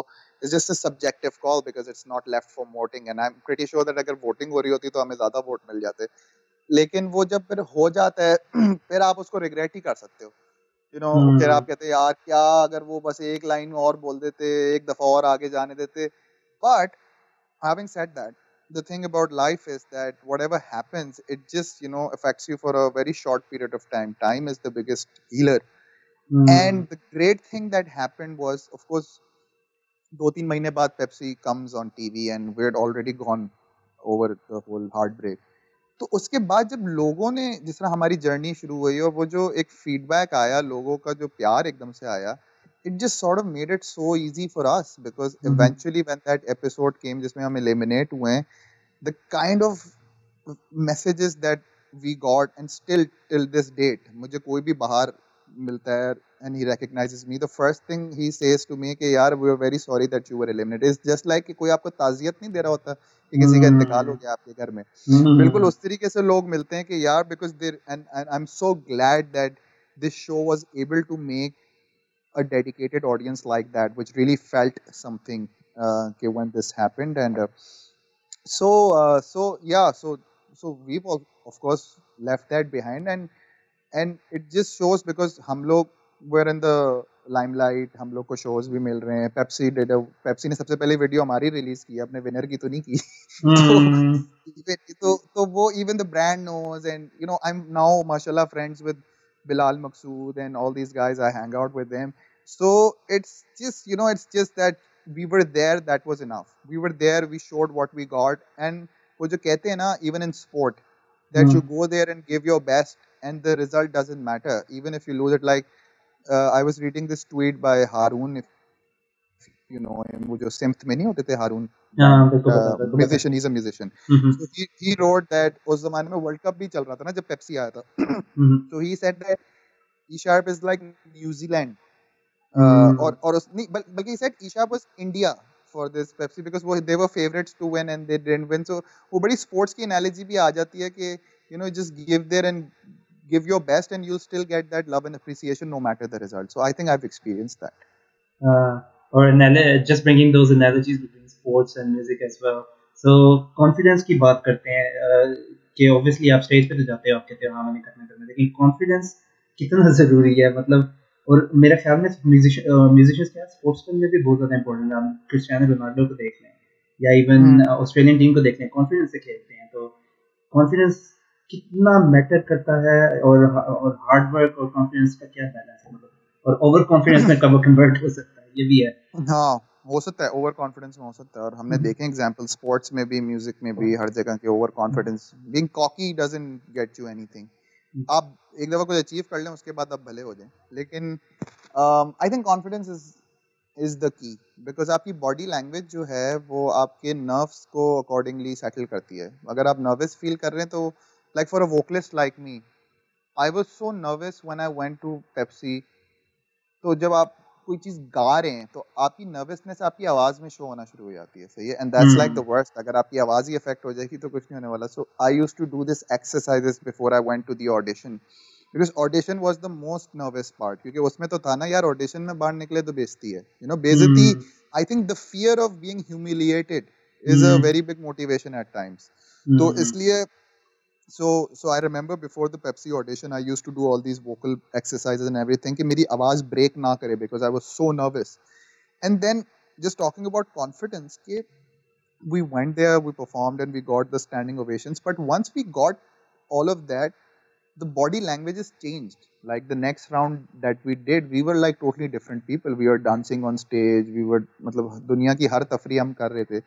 it's just a subjective call because it's not left for voting and I'm pretty sure that अगर voting हो रही होती तो हमें ज़्यादा vote मिल जाते लेकिन वो जब फिर हो जाता है फिर आप उसको रिग्रेट ही कर सकते हो यू नो hmm. फिर आप कहते यार क्या अगर वो बस एक लाइन और बोल देते एक दफ़ा और आगे जाने देते? But having set that the thing about life is that whatever it just you know affects you for a very short period of time time is the biggest healer and the great thing that happen was of course दो तीन महीने बाद Pepsi comes on T and we had already gone over the whole heartbreak तो उसके बाद जब लोगों ने जिस तरह हमारी जर्नी शुरू हुई और वो जो एक फीडबैक आया लोगों का जो प्यार एकदम से आया it just sort of made it so easy for us because eventually when that episode came जिसमें हम एलिमिनेट हुए the kind of messages that we got and still till this date मुझे कोई भी बाहर मिलता है and he recognizes me the first thing he says to me कि यार we are very sorry that you were eliminated it's just like कि कोई आपको ताजियत नहीं दे रहा होता कि किसी का इंतकाल हो हम्म, गया आपके घर में बिल्कुल हम्म, उस तरीके से लोग मिलते हैं कि यार because there and I am so glad that this show was able to make a dedicated audience like that which really felt something uh, okay, when this happened and uh, so uh, so yeah so so we've all, of course left that behind and and it just shows because हम लोग were in the limelight हम लोग को shows भी मिल रहे हैं Pepsi did Pepsi ने सबसे पहले वीडियो हमारी रिलीज की अपने विनर की तो नहीं की (laughs) तो, hmm. तो तो वो even the brand knows and you know I am now माशाल्लाह friends with Bilal Maqsood and all these guys. I hang out with them. So it's just, you know, it's just that we were there. That was enough. We were there. We showed what we got. And वो जो कहते हैं ना, even in sport, that you hmm. go there and give your best and the result doesn't matter even if you lose it like uh, I was reading this tweet by Haroon if you know him वो जो सिम्थ में नहीं होते थे हारून हाँ बिल्कुल पता बिल्कुल पता musician he is a musician hmm, so he he wrote that उस जमाने में वर्ल्ड कप भी चल रहा था ना जब पेप्सी आया था हम्म, so he said that E Sharp is like New Zealand uh, हम्म, और और उस नहीं बल, बल्कि he said E Sharp was India for this Pepsi because वो they were favorites to win and they didn't win so वो बड़ी sports की analogy भी आ जाती है कि you know just give there and give your best and you'll still get that love and appreciation no matter the result so I think I've experienced that uh, or just bringing those analogies between sports and music as well. So confidence की बात करते हैं uh, कि obviously आप stage पे तो जाते हो आप कहते हो हाँ मैंने करना करना लेकिन confidence कितना ज़रूरी है मतलब और मेरे ख्याल में म्यूजिशियंस क्या स्पोर्ट्स में भी बहुत ज़्यादा इंपॉर्टेंट है हम क्रिस्टियानो रोनाल्डो को देख लें या इवन ऑस्ट्रेलियन टीम को देख लें कॉन्फिडेंस से खेलते हैं तो कॉन्फिडेंस कितना मैटर करता है और और हार्ड वर्क और कॉन्फिडेंस का क्या बैलेंस है? मतलब और ओवर कॉन्फिडेंस में कब कन्वर्ट हो सकता है? ये भी है। हाँ हो सकता है ओवर कॉन्फिडेंस में हो सकता है। और हमने देखे एग्जांपल स्पोर्ट्स में भी म्यूज़िक में भी हर जगह के overconfidence being cocky doesn't get you anything आप एक दफ़ा कुछ अचीव कर लें उसके बाद आप भले हो जाएँ। लेकिन I think confidence is is the key because आपकी बॉडी लैंग्वेज जो है वो आपके नर्व्स को अकॉर्डिंगली सेटल करती है। अगर आप नर्वस फील कर रहे हैं तो like for a vocalist like me I was so nervous when I went to Pepsi तो जब आप कोई चीज़ गा रहे हैं तो आपकी नर्वसनेस आपकी आवाज़ में शो होना शुरू हो जाती है सही है? And that's like the worst अगर आपकी आवाज़ ही इफ़ेक्ट हो जाएगी तो कुछ नहीं होने वाला। So I used to do this exercises before I went to the audition because audition was the most nervous part क्योंकि उसमें तो था ना यार ऑडिशन में बाहर निकले तो बेइज्जती है। यू नो बेइज्जती I think the fear of being humiliated is a very big motivation at times तो इसलिए so so i remember before the pepsi audition i used to do all these vocal exercises and everything ki meri awaaz break na kare because i was so nervous. And then just talking about confidence we went there we performed and we got the standing ovations. But once we got all of that the body language has changed. Like the next round that we did we were like totally different people. We were dancing on stage we were matlab duniya ki har tafri hum kar rahe the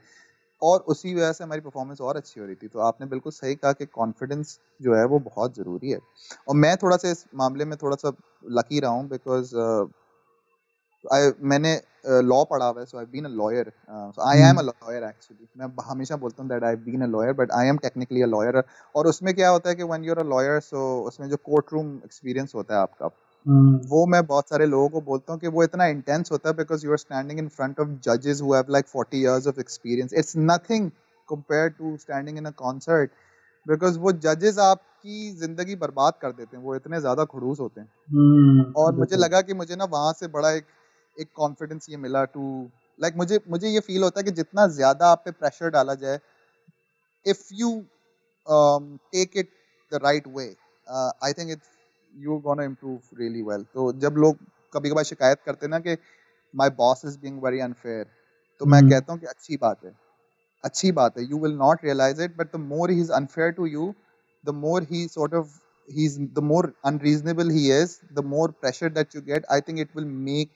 और उसी वजह से हमारी performance और अच्छी हो रही थी। तो आपने बिल्कुल सही कहा कि कॉन्फिडेंस जो है वो बहुत ज़रूरी है। और मैं थोड़ा सा इस मामले में थोड़ा सा लकी रहा हूँ बिकॉज़ आई मैंने लॉ पढ़ा हुआ है so I been a lawyer I am a lawyer actually मैं हमेशा बोलता हूँ that I been a lawyer but I am technically a lawyer और उसमें क्या होता है कि when you're a lawyer so उसमें जो कोर्ट रूम एक्सपीरियंस होता है आपका. वो मैं बहुत सारे लोगों को बोलता हूँ कि वो इतना इंटेंस होता है because you are standing in front of जजेस who have like 40 years of experience it's nothing compare to standing in a concert because वो जजेस आपकी ज़िंदगी बर्बाद कर देते हैं वो इतने ज़्यादा खड़ूस होते हैं। Hmm. और मुझे लगा कि मुझे ना वहाँ से बड़ा एक एक कॉन्फिडेंस ये मिला टू लाइक like, मुझे मुझे ये फील होता है कि जितना ज़्यादा आप पे प्रेशर डाला जाए if you take it the right way I think it's you gonna improve really well तो जब लोग कभी कभार शिकायत करते ना कि my boss is being very unfair तो मैं hmm. कहता हूँ कि अच्छी बात है अच्छी बात है you will not realise it but the more he is unfair to you the more he sort of he's the more unreasonable he is the more pressure that you get i think it will make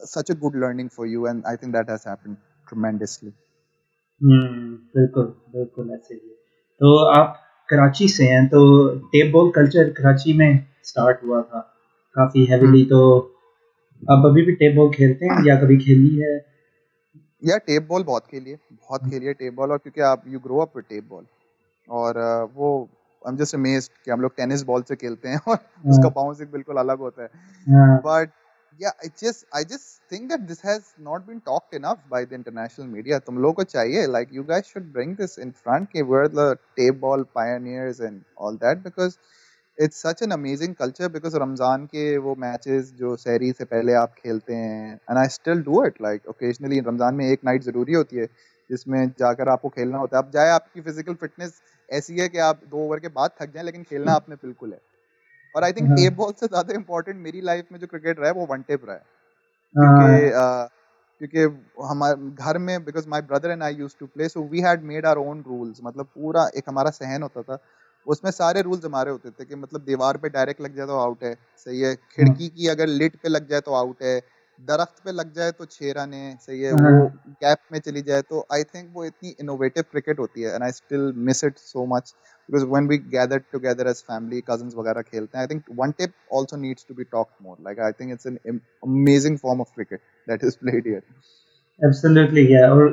such a good learning for you and i think that has happened tremendously हम्म बिल्कुल बिल्कुल ऐसे ही तो आप कराची से हैं तो tape ball culture Karachi में start हुआ था काफ़ी हैवीली हम्म। तो आप अभी भी टेप बॉल खेलते हैं या कभी खेली है या टेप बॉल बहुत खेली है बहुत खेली है टेप बॉल और क्योंकि आप you grow up with tape ball और वो आई एम जस्ट अमेज्ड कि हम लोग टेनिस बॉल से खेलते हैं और हाँ। उसका बाउंसिंग बिल्कुल अलग होता है but yeah i just i just think that this has not been talked enough by the international media tum logo chahiye like you guys should bring this in front ke we're the table pioneers and all that because it's such an amazing culture because Ramzan के वो matches जो सहरी से पहले आप खेलते हैं and I still do it like occasionally Ramzan में एक नाइट ज़रूरी होती है जिसमें जाकर आपको खेलना होता है अब जाए आपकी फ़िज़िकल फिटनेस ऐसी है कि आप दो ओवर के बाद थक जाएँ लेकिन खेलना आपने बिल्कुल है और आई थिंक टेप बॉल से ज़्यादा इंपॉर्टेंट मेरी लाइफ में जो क्रिकेट रहा है वो वन टेप रहा है। क्योंकि हाँ। क्योंकि हमारे घर में because my brother and I use to play so we had made our own rules मतलब पूरा एक हमारा सहन होता था। उसमें सारे रूल्स हमारे होते थे कि मतलब दीवार पे डायरेक्ट लग जाए तो आउट है सही है। खिड़की की अगर लिट पे लग जाए तो आउट है। दरख्त पे लग जाए तो छह रन है सही है। वो गैप हाँ। में चली जाए तो आई थिंक वो इतनी इनोवेटिव क्रिकेट होती है and I still miss it so much because when we gather together as family cousins wagara khelte i think one tip also needs to be talked more. Like i think it's an amazing form of cricket (laughs) that is played here. Absolutely yeah. or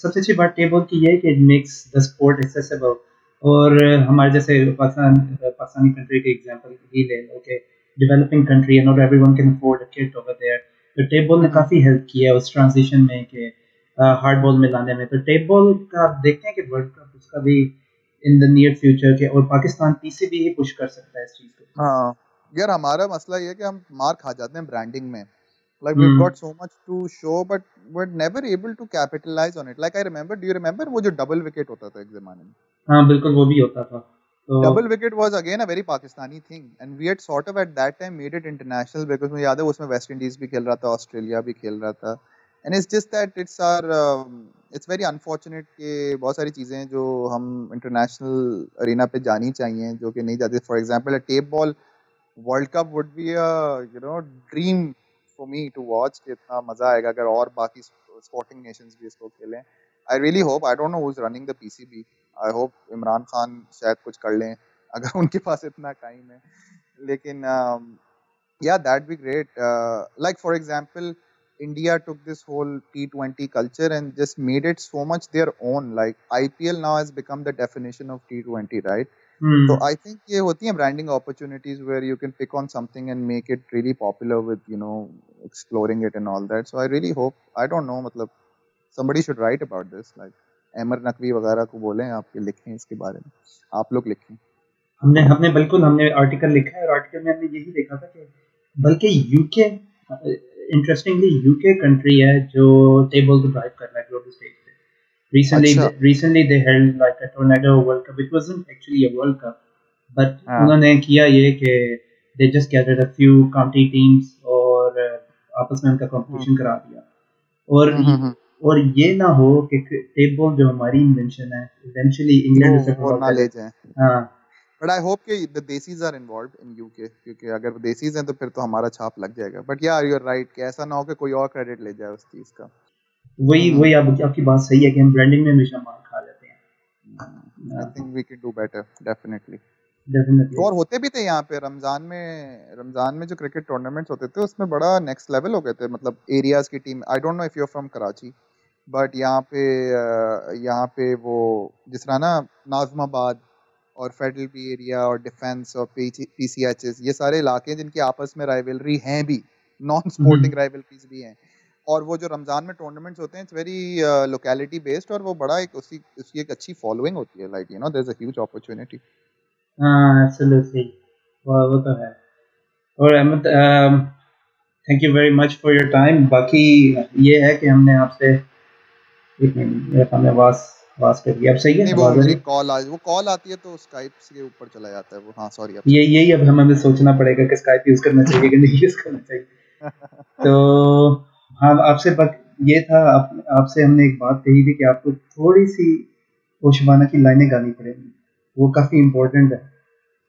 sabse achhi baat tape ball ki ye hai it makes the sport accessible. और uh, हमारे जैसे Pakistan uh, Pakistani country के example ही ले okay developing country and not everyone can afford a kit over there तो tape ball ने mm-hmm. काफी help किया उस ट्रांजिशन में के हार्ड बॉल में लाने में. तो टेप बॉल का देखते हैं कि वर्ल्ड कप उसका भी इन द नियर फ्यूचर के और पाकिस्तान पीसीबी ही पुश कर सकता है इस चीज़ को हाँ यार हमारा मसला ये है कि हम मार खा जाते हैं ब्रांडिंग में Like we've hmm got so much to show, but we're never able to capitalize on it. Like I remember, do you remember वो जो double wicket होता था एक जमाने में? हाँ बिल्कुल वो भी होता था तो Double wicket was again a very Pakistani thing, and we had sort of at that time made it international because मुझे याद है उसमें वेस्ट इंडीज भी खेल रहा था, ऑस्ट्रेलिया भी खेल रहा था, and it's just that it's our it's very unfortunate कि बहुत सारी चीज़ें जो हम इंटरनेशनल अरिना पे जानी चाहिए, जो कि नहीं जाती। For example tape ball world cup would be you know dream for me to watch कि इतना मज़ा आएगा अगर और बाकी स्पोर्टिंग नेशंस भी इसको खेलें। I really hope I don't know is running the B I hope Imran Khan शायद कुछ कर लें, अगर (laughs) उनके पास इतना टाइम है। लेकिन या that be great like for example India took this whole T20 culture and just made it so much their own. Like IPL now has become the definition of T20, right? So hmm I think ये होती हैं branding opportunities where you can pick on something and make it really popular with you know exploring it and all that. So I really hope I don't know मतलब somebody should write about this like अमर नकवी वगैरह को बोलें आपके लिखें इसके बारे में आप लोग लिखें हमने हमने बिल्कुल हमने आर्टिकल लिखा है और आर्टिकल में हमने यही देखा था कि बल्कि यूके इंटरेस्टिंगली यूके कंट्री है जो टेबल को ड्राइव कर रहा है ग्लोबल स्टेज पे। Recently अच्छा। recently they held like a tornado world cup it wasn't actually a world cup but हाँ। उन्होंने किया ये कि they just gathered a few county teams और uh, आपस में उनका हम्म। कंपटीशन करा दिया। और हम्म हम्म, हम्म। और ये ना हो कि टेबल जो हमारी इन्वेंशन है इवेंचुअली इंग्लैंड वो उसे ना ले जाएँ हाँ। बट आई होप कि the desis are involve in UK क्योंकि अगर देसीज हैं तो फिर तो हमारा छाप लग जाएगा। बट यार यू आर राइट कि ऐसा ना हो कि कोई और क्रेडिट ले जाए उस चीज़ का। वही वही आप, आपकी बात सही है कि हम ब्रांडिंग में हमेशा मार खा जाते I think we can do better definitely definitely और होते भी थे यहाँ पे रमज़ान में रमज़ान में जो क्रिकेट टूर्नामेंट्स होते थे उसमें बड़ा नेक्स्ट लेवल हो गए थे। मतलब एरियाज़ की team I don't know if you are from Karachi but यहाँ पे यहाँ पे वो जिस तरह ना नाजमाबाद और फेडरल बी एरिया और डिफेंस और पी सी एच एस ये सारे इलाके हैं जिनकी आपस में राइवलरी हैं भी नॉन स्पोर्टिंग राइवलरीज भी हैं। और वो जो रमज़ान में टूर्नामेंट्स होते हैं इट्स वेरी लोकेलिटी बेस्ड और वो बड़ा एक उसकी उसकी एक अच्छी फॉलोइंग होती है like you know there is a huge opportunity हाँ एब्सोल्युटली वो वो तो है। और Ahmed thank you very much for your time बाकी ये है कि हमने आपसे एक मिनट मेरे सामने आवाज़ आवाज़ कर दिया अब सही है वो रही मेरी कॉल आ वो कॉल आती है तो स्काइप के ऊपर चला जाता है वो। हाँ सॉरी अब ये यही अब हमें सोचना पड़ेगा कि स्काइप यूज़ करना चाहिए कि नहीं यूज़ करना चाहिए। (laughs) तो हाँ आपसे ये था आप, आपसे हमने एक बात कही थी कि आपको थोड़ी सी ओशबाना की लाइनें गानी पड़ेंगी। वो काफ़ी इम्पोर्टेंट है।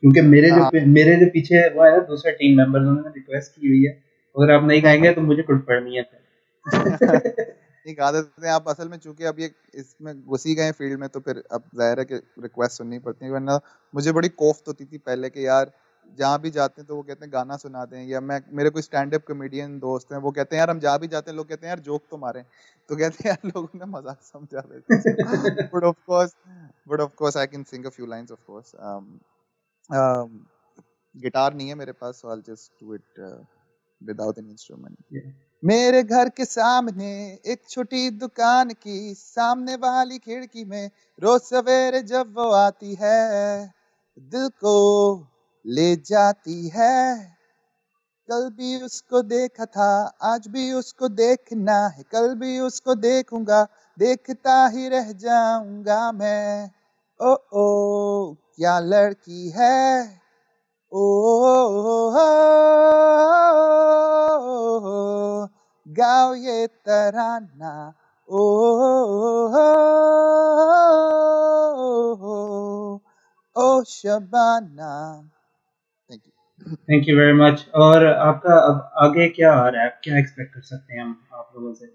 क्योंकि मेरे जो हाँ। मेरे जो पीछे वो है ना दूसरे टीम मेंबर्स उन्होंने रिक्वेस्ट की हुई है। अगर आप नहीं गाएँगे तो मुझे कुछ पड़नी है (laughs) फिर नहीं गा देते हैं। आप असल में चूँकि अब ये इसमें घुस गए फ़ील्ड में तो फिर अब ज़ाहिर है कि रिक्वेस्ट सुननी पड़ती है, वरना मुझे बड़ी कोफ्त होती थी पहले कि यार जहाँ भी जाते हैं तो वो कहते हैं गाना सुना दें, या मैं, मेरे कोई स्टैंड अप कॉमेडियन दोस्त हैं, वो कहते हैं, यार हम जहाँ भी जाते हैं। लोग कहते हैं, यार जोक तो मारें। तो कहते हैं, यार लोगों ने मज़ाक समझा but of course but of course I can sing a few lines of course guitar नहीं है मेरे पास so I just do it without an instrument मेरे घर के सामने एक छोटी दुकान की सामने वाली खिड़की में रोज सवेरे जब वो आती है, दिल को ले जाती है। कल भी उसको देखा था, आज भी उसको देखना है। कल भी उसको देखूँगा, देखता ही रह जाऊँगा मैं। ओ ओ, क्या लड़की है? ओ, ओ, ओ, गाओ ये तराना ओ, ओ, ओ, ओ Shabana thank you thank you very much और आपका अब आगे क्या आ रहा है क्या एक्सपेक्ट कर सकते हैं हम आप लोगों से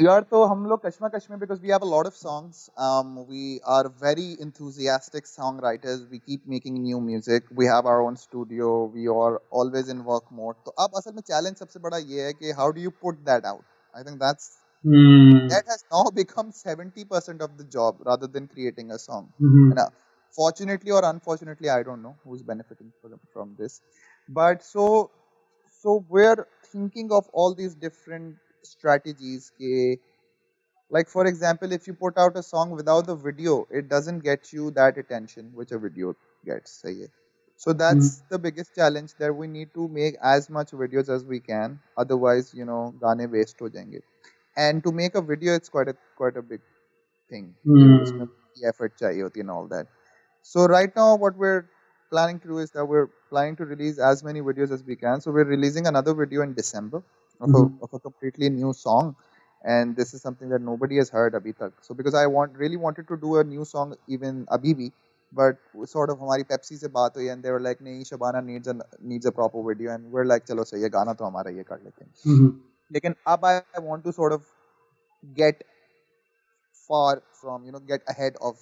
यार तो हम लोग कश्मकश में because we have a lot of songs um, we are very enthusiastic songwriters we keep making new music we have our own studio we are always in work mode तो अब असल में चैलेंज सबसे बड़ा ये है कि how do you put that out I think that's hmm that has now become 70% of the job rather than creating a song hmm and uh, fortunately or unfortunately i don't know who's benefiting from, from this but so so we're thinking of all these different strategies ke, like for example if you put out a song without the video it doesn't get you that attention which a video gets so that's mm-hmm. the biggest challenge that we need to make as much videos as we can otherwise you know gaane waste ho jayenge and to make a video it's quite a quite a big thing. Mm-hmm. effort chahiye and all that. So right now what we're planning to do is that we're planning to release as many videos as we can. So we're releasing another video in december. Of, Mhm. a, of a completely new song and this is something that nobody has heard abhi tak so because I want really wanted to do a new song even abhi bhi but sort of हमारी Pepsi से बात हुई and they were like नहीं Shabana needs a needs a proper video and we're like चलो सही है गाना तो हमारा ये कर लेते हैं Mhm. लेकिन अब I, I want to sort of get far from you know get ahead of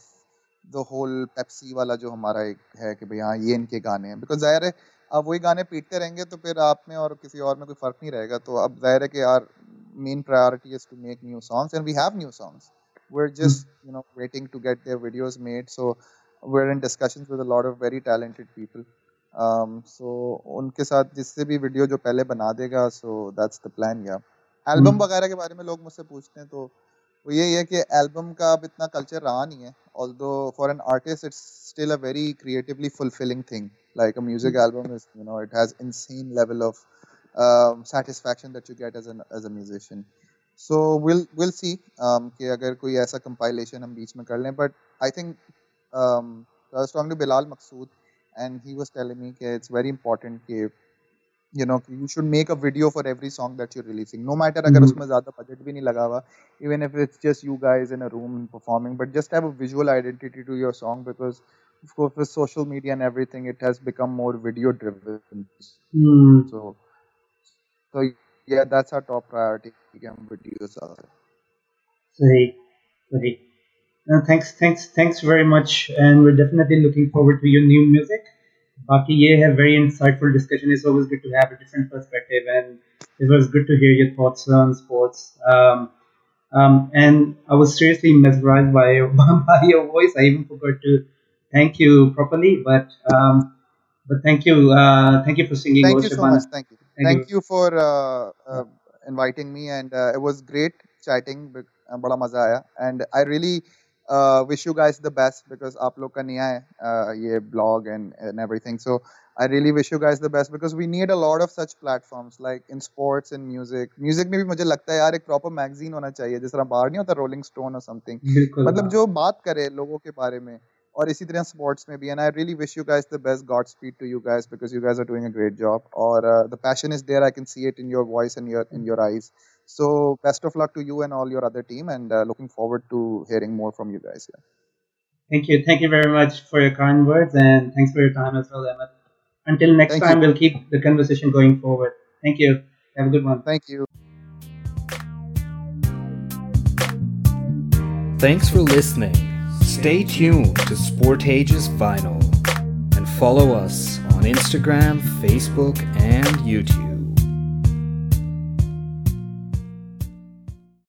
the whole Pepsi वाला जो हमारा एक है कि भाई हाँ ये इनके गाने हैं बिकॉज़ ज़ाहिर है अब वही गाने पीटते रहेंगे तो फिर आप में और किसी और में कोई फ़र्क नहीं रहेगा। तो अब ज़ाहिर है कि यार main priority is to make new songs and we have new songs we're just you know waiting to get their videos made. So we're in discussions with a lot of very talented people. Um, so उनके साथ जिससे भी video जो पहले बना देगा so that's the plan yeah. Album hmm. वगैरह के बारे में लोग मुझसे पूछते हैं तो वो यही है कि एल्बम का अब इतना कल्चर रहा नहीं है although for an artist it's still a very creatively fulfilling thing like a music album is you know it has insane level of satisfaction that you get as as a musician so will will see कि अगर कोई ऐसा compilation हम बीच में कर लें but I think strongly Bilal Maqsood and he was telling me कि it's very important कि you know you should make a video for every song that you're releasing no matter अगर Mhm. उसमें ज़्यादा budget भी नहीं लगा हुआ even if it's just you guys in a room performing but just have a visual identity to your song because of course with social media and everything it has become more video driven Hmm. so so yeah that's our top priority कि हम videos आ रहे हैं। Sahi, sahi. No, thanks, thanks, thanks very much, and we're definitely looking forward to your new music. Baki, ye have very insightful discussion. It's always good to have a different perspective, and it was good to hear your thoughts on sports. Um, um, and I was seriously mesmerized by your, (laughs) by your voice. I even forgot to thank you properly, but um, but thank you, uh, thank you for singing. Thank Oh, you so Shabana. much. Thank you. Thank Thank you. you for uh, uh, inviting me, and uh, it was great chatting. bec- uh, बड़ा मजा आया, and I really uh, wish you guys the best because आप लोग का नया है uh, ये blog and and everything. So I really wish you guys the best because we need a lot of such platforms like in sports and music. Music में भी मुझे लगता है यार एक proper magazine होना चाहिए जिस तरह बाहर नहीं होता Rolling Stone or something. बिल्कुल मतलब हाँ. जो बात करे लोगों के बारे में और इसी तरह स्पोर्ट्स में भी and I really wish you guys the best godspeed to you guys because you guys are doing a great job और the passion is there I can see it in your voice and your in your eyes so best of luck to you and all your other team and uh, looking forward to hearing more from you guys yeah. Thank you. Thank you very much for your kind words and thanks for your time as well, Ahmed. Until next Thank time, you. we'll keep the conversation going forward. Thank you. Have a good one. thank you Thanks for listening. Stay tuned to Sportage's Vinyl and follow us on Instagram, Facebook, and YouTube.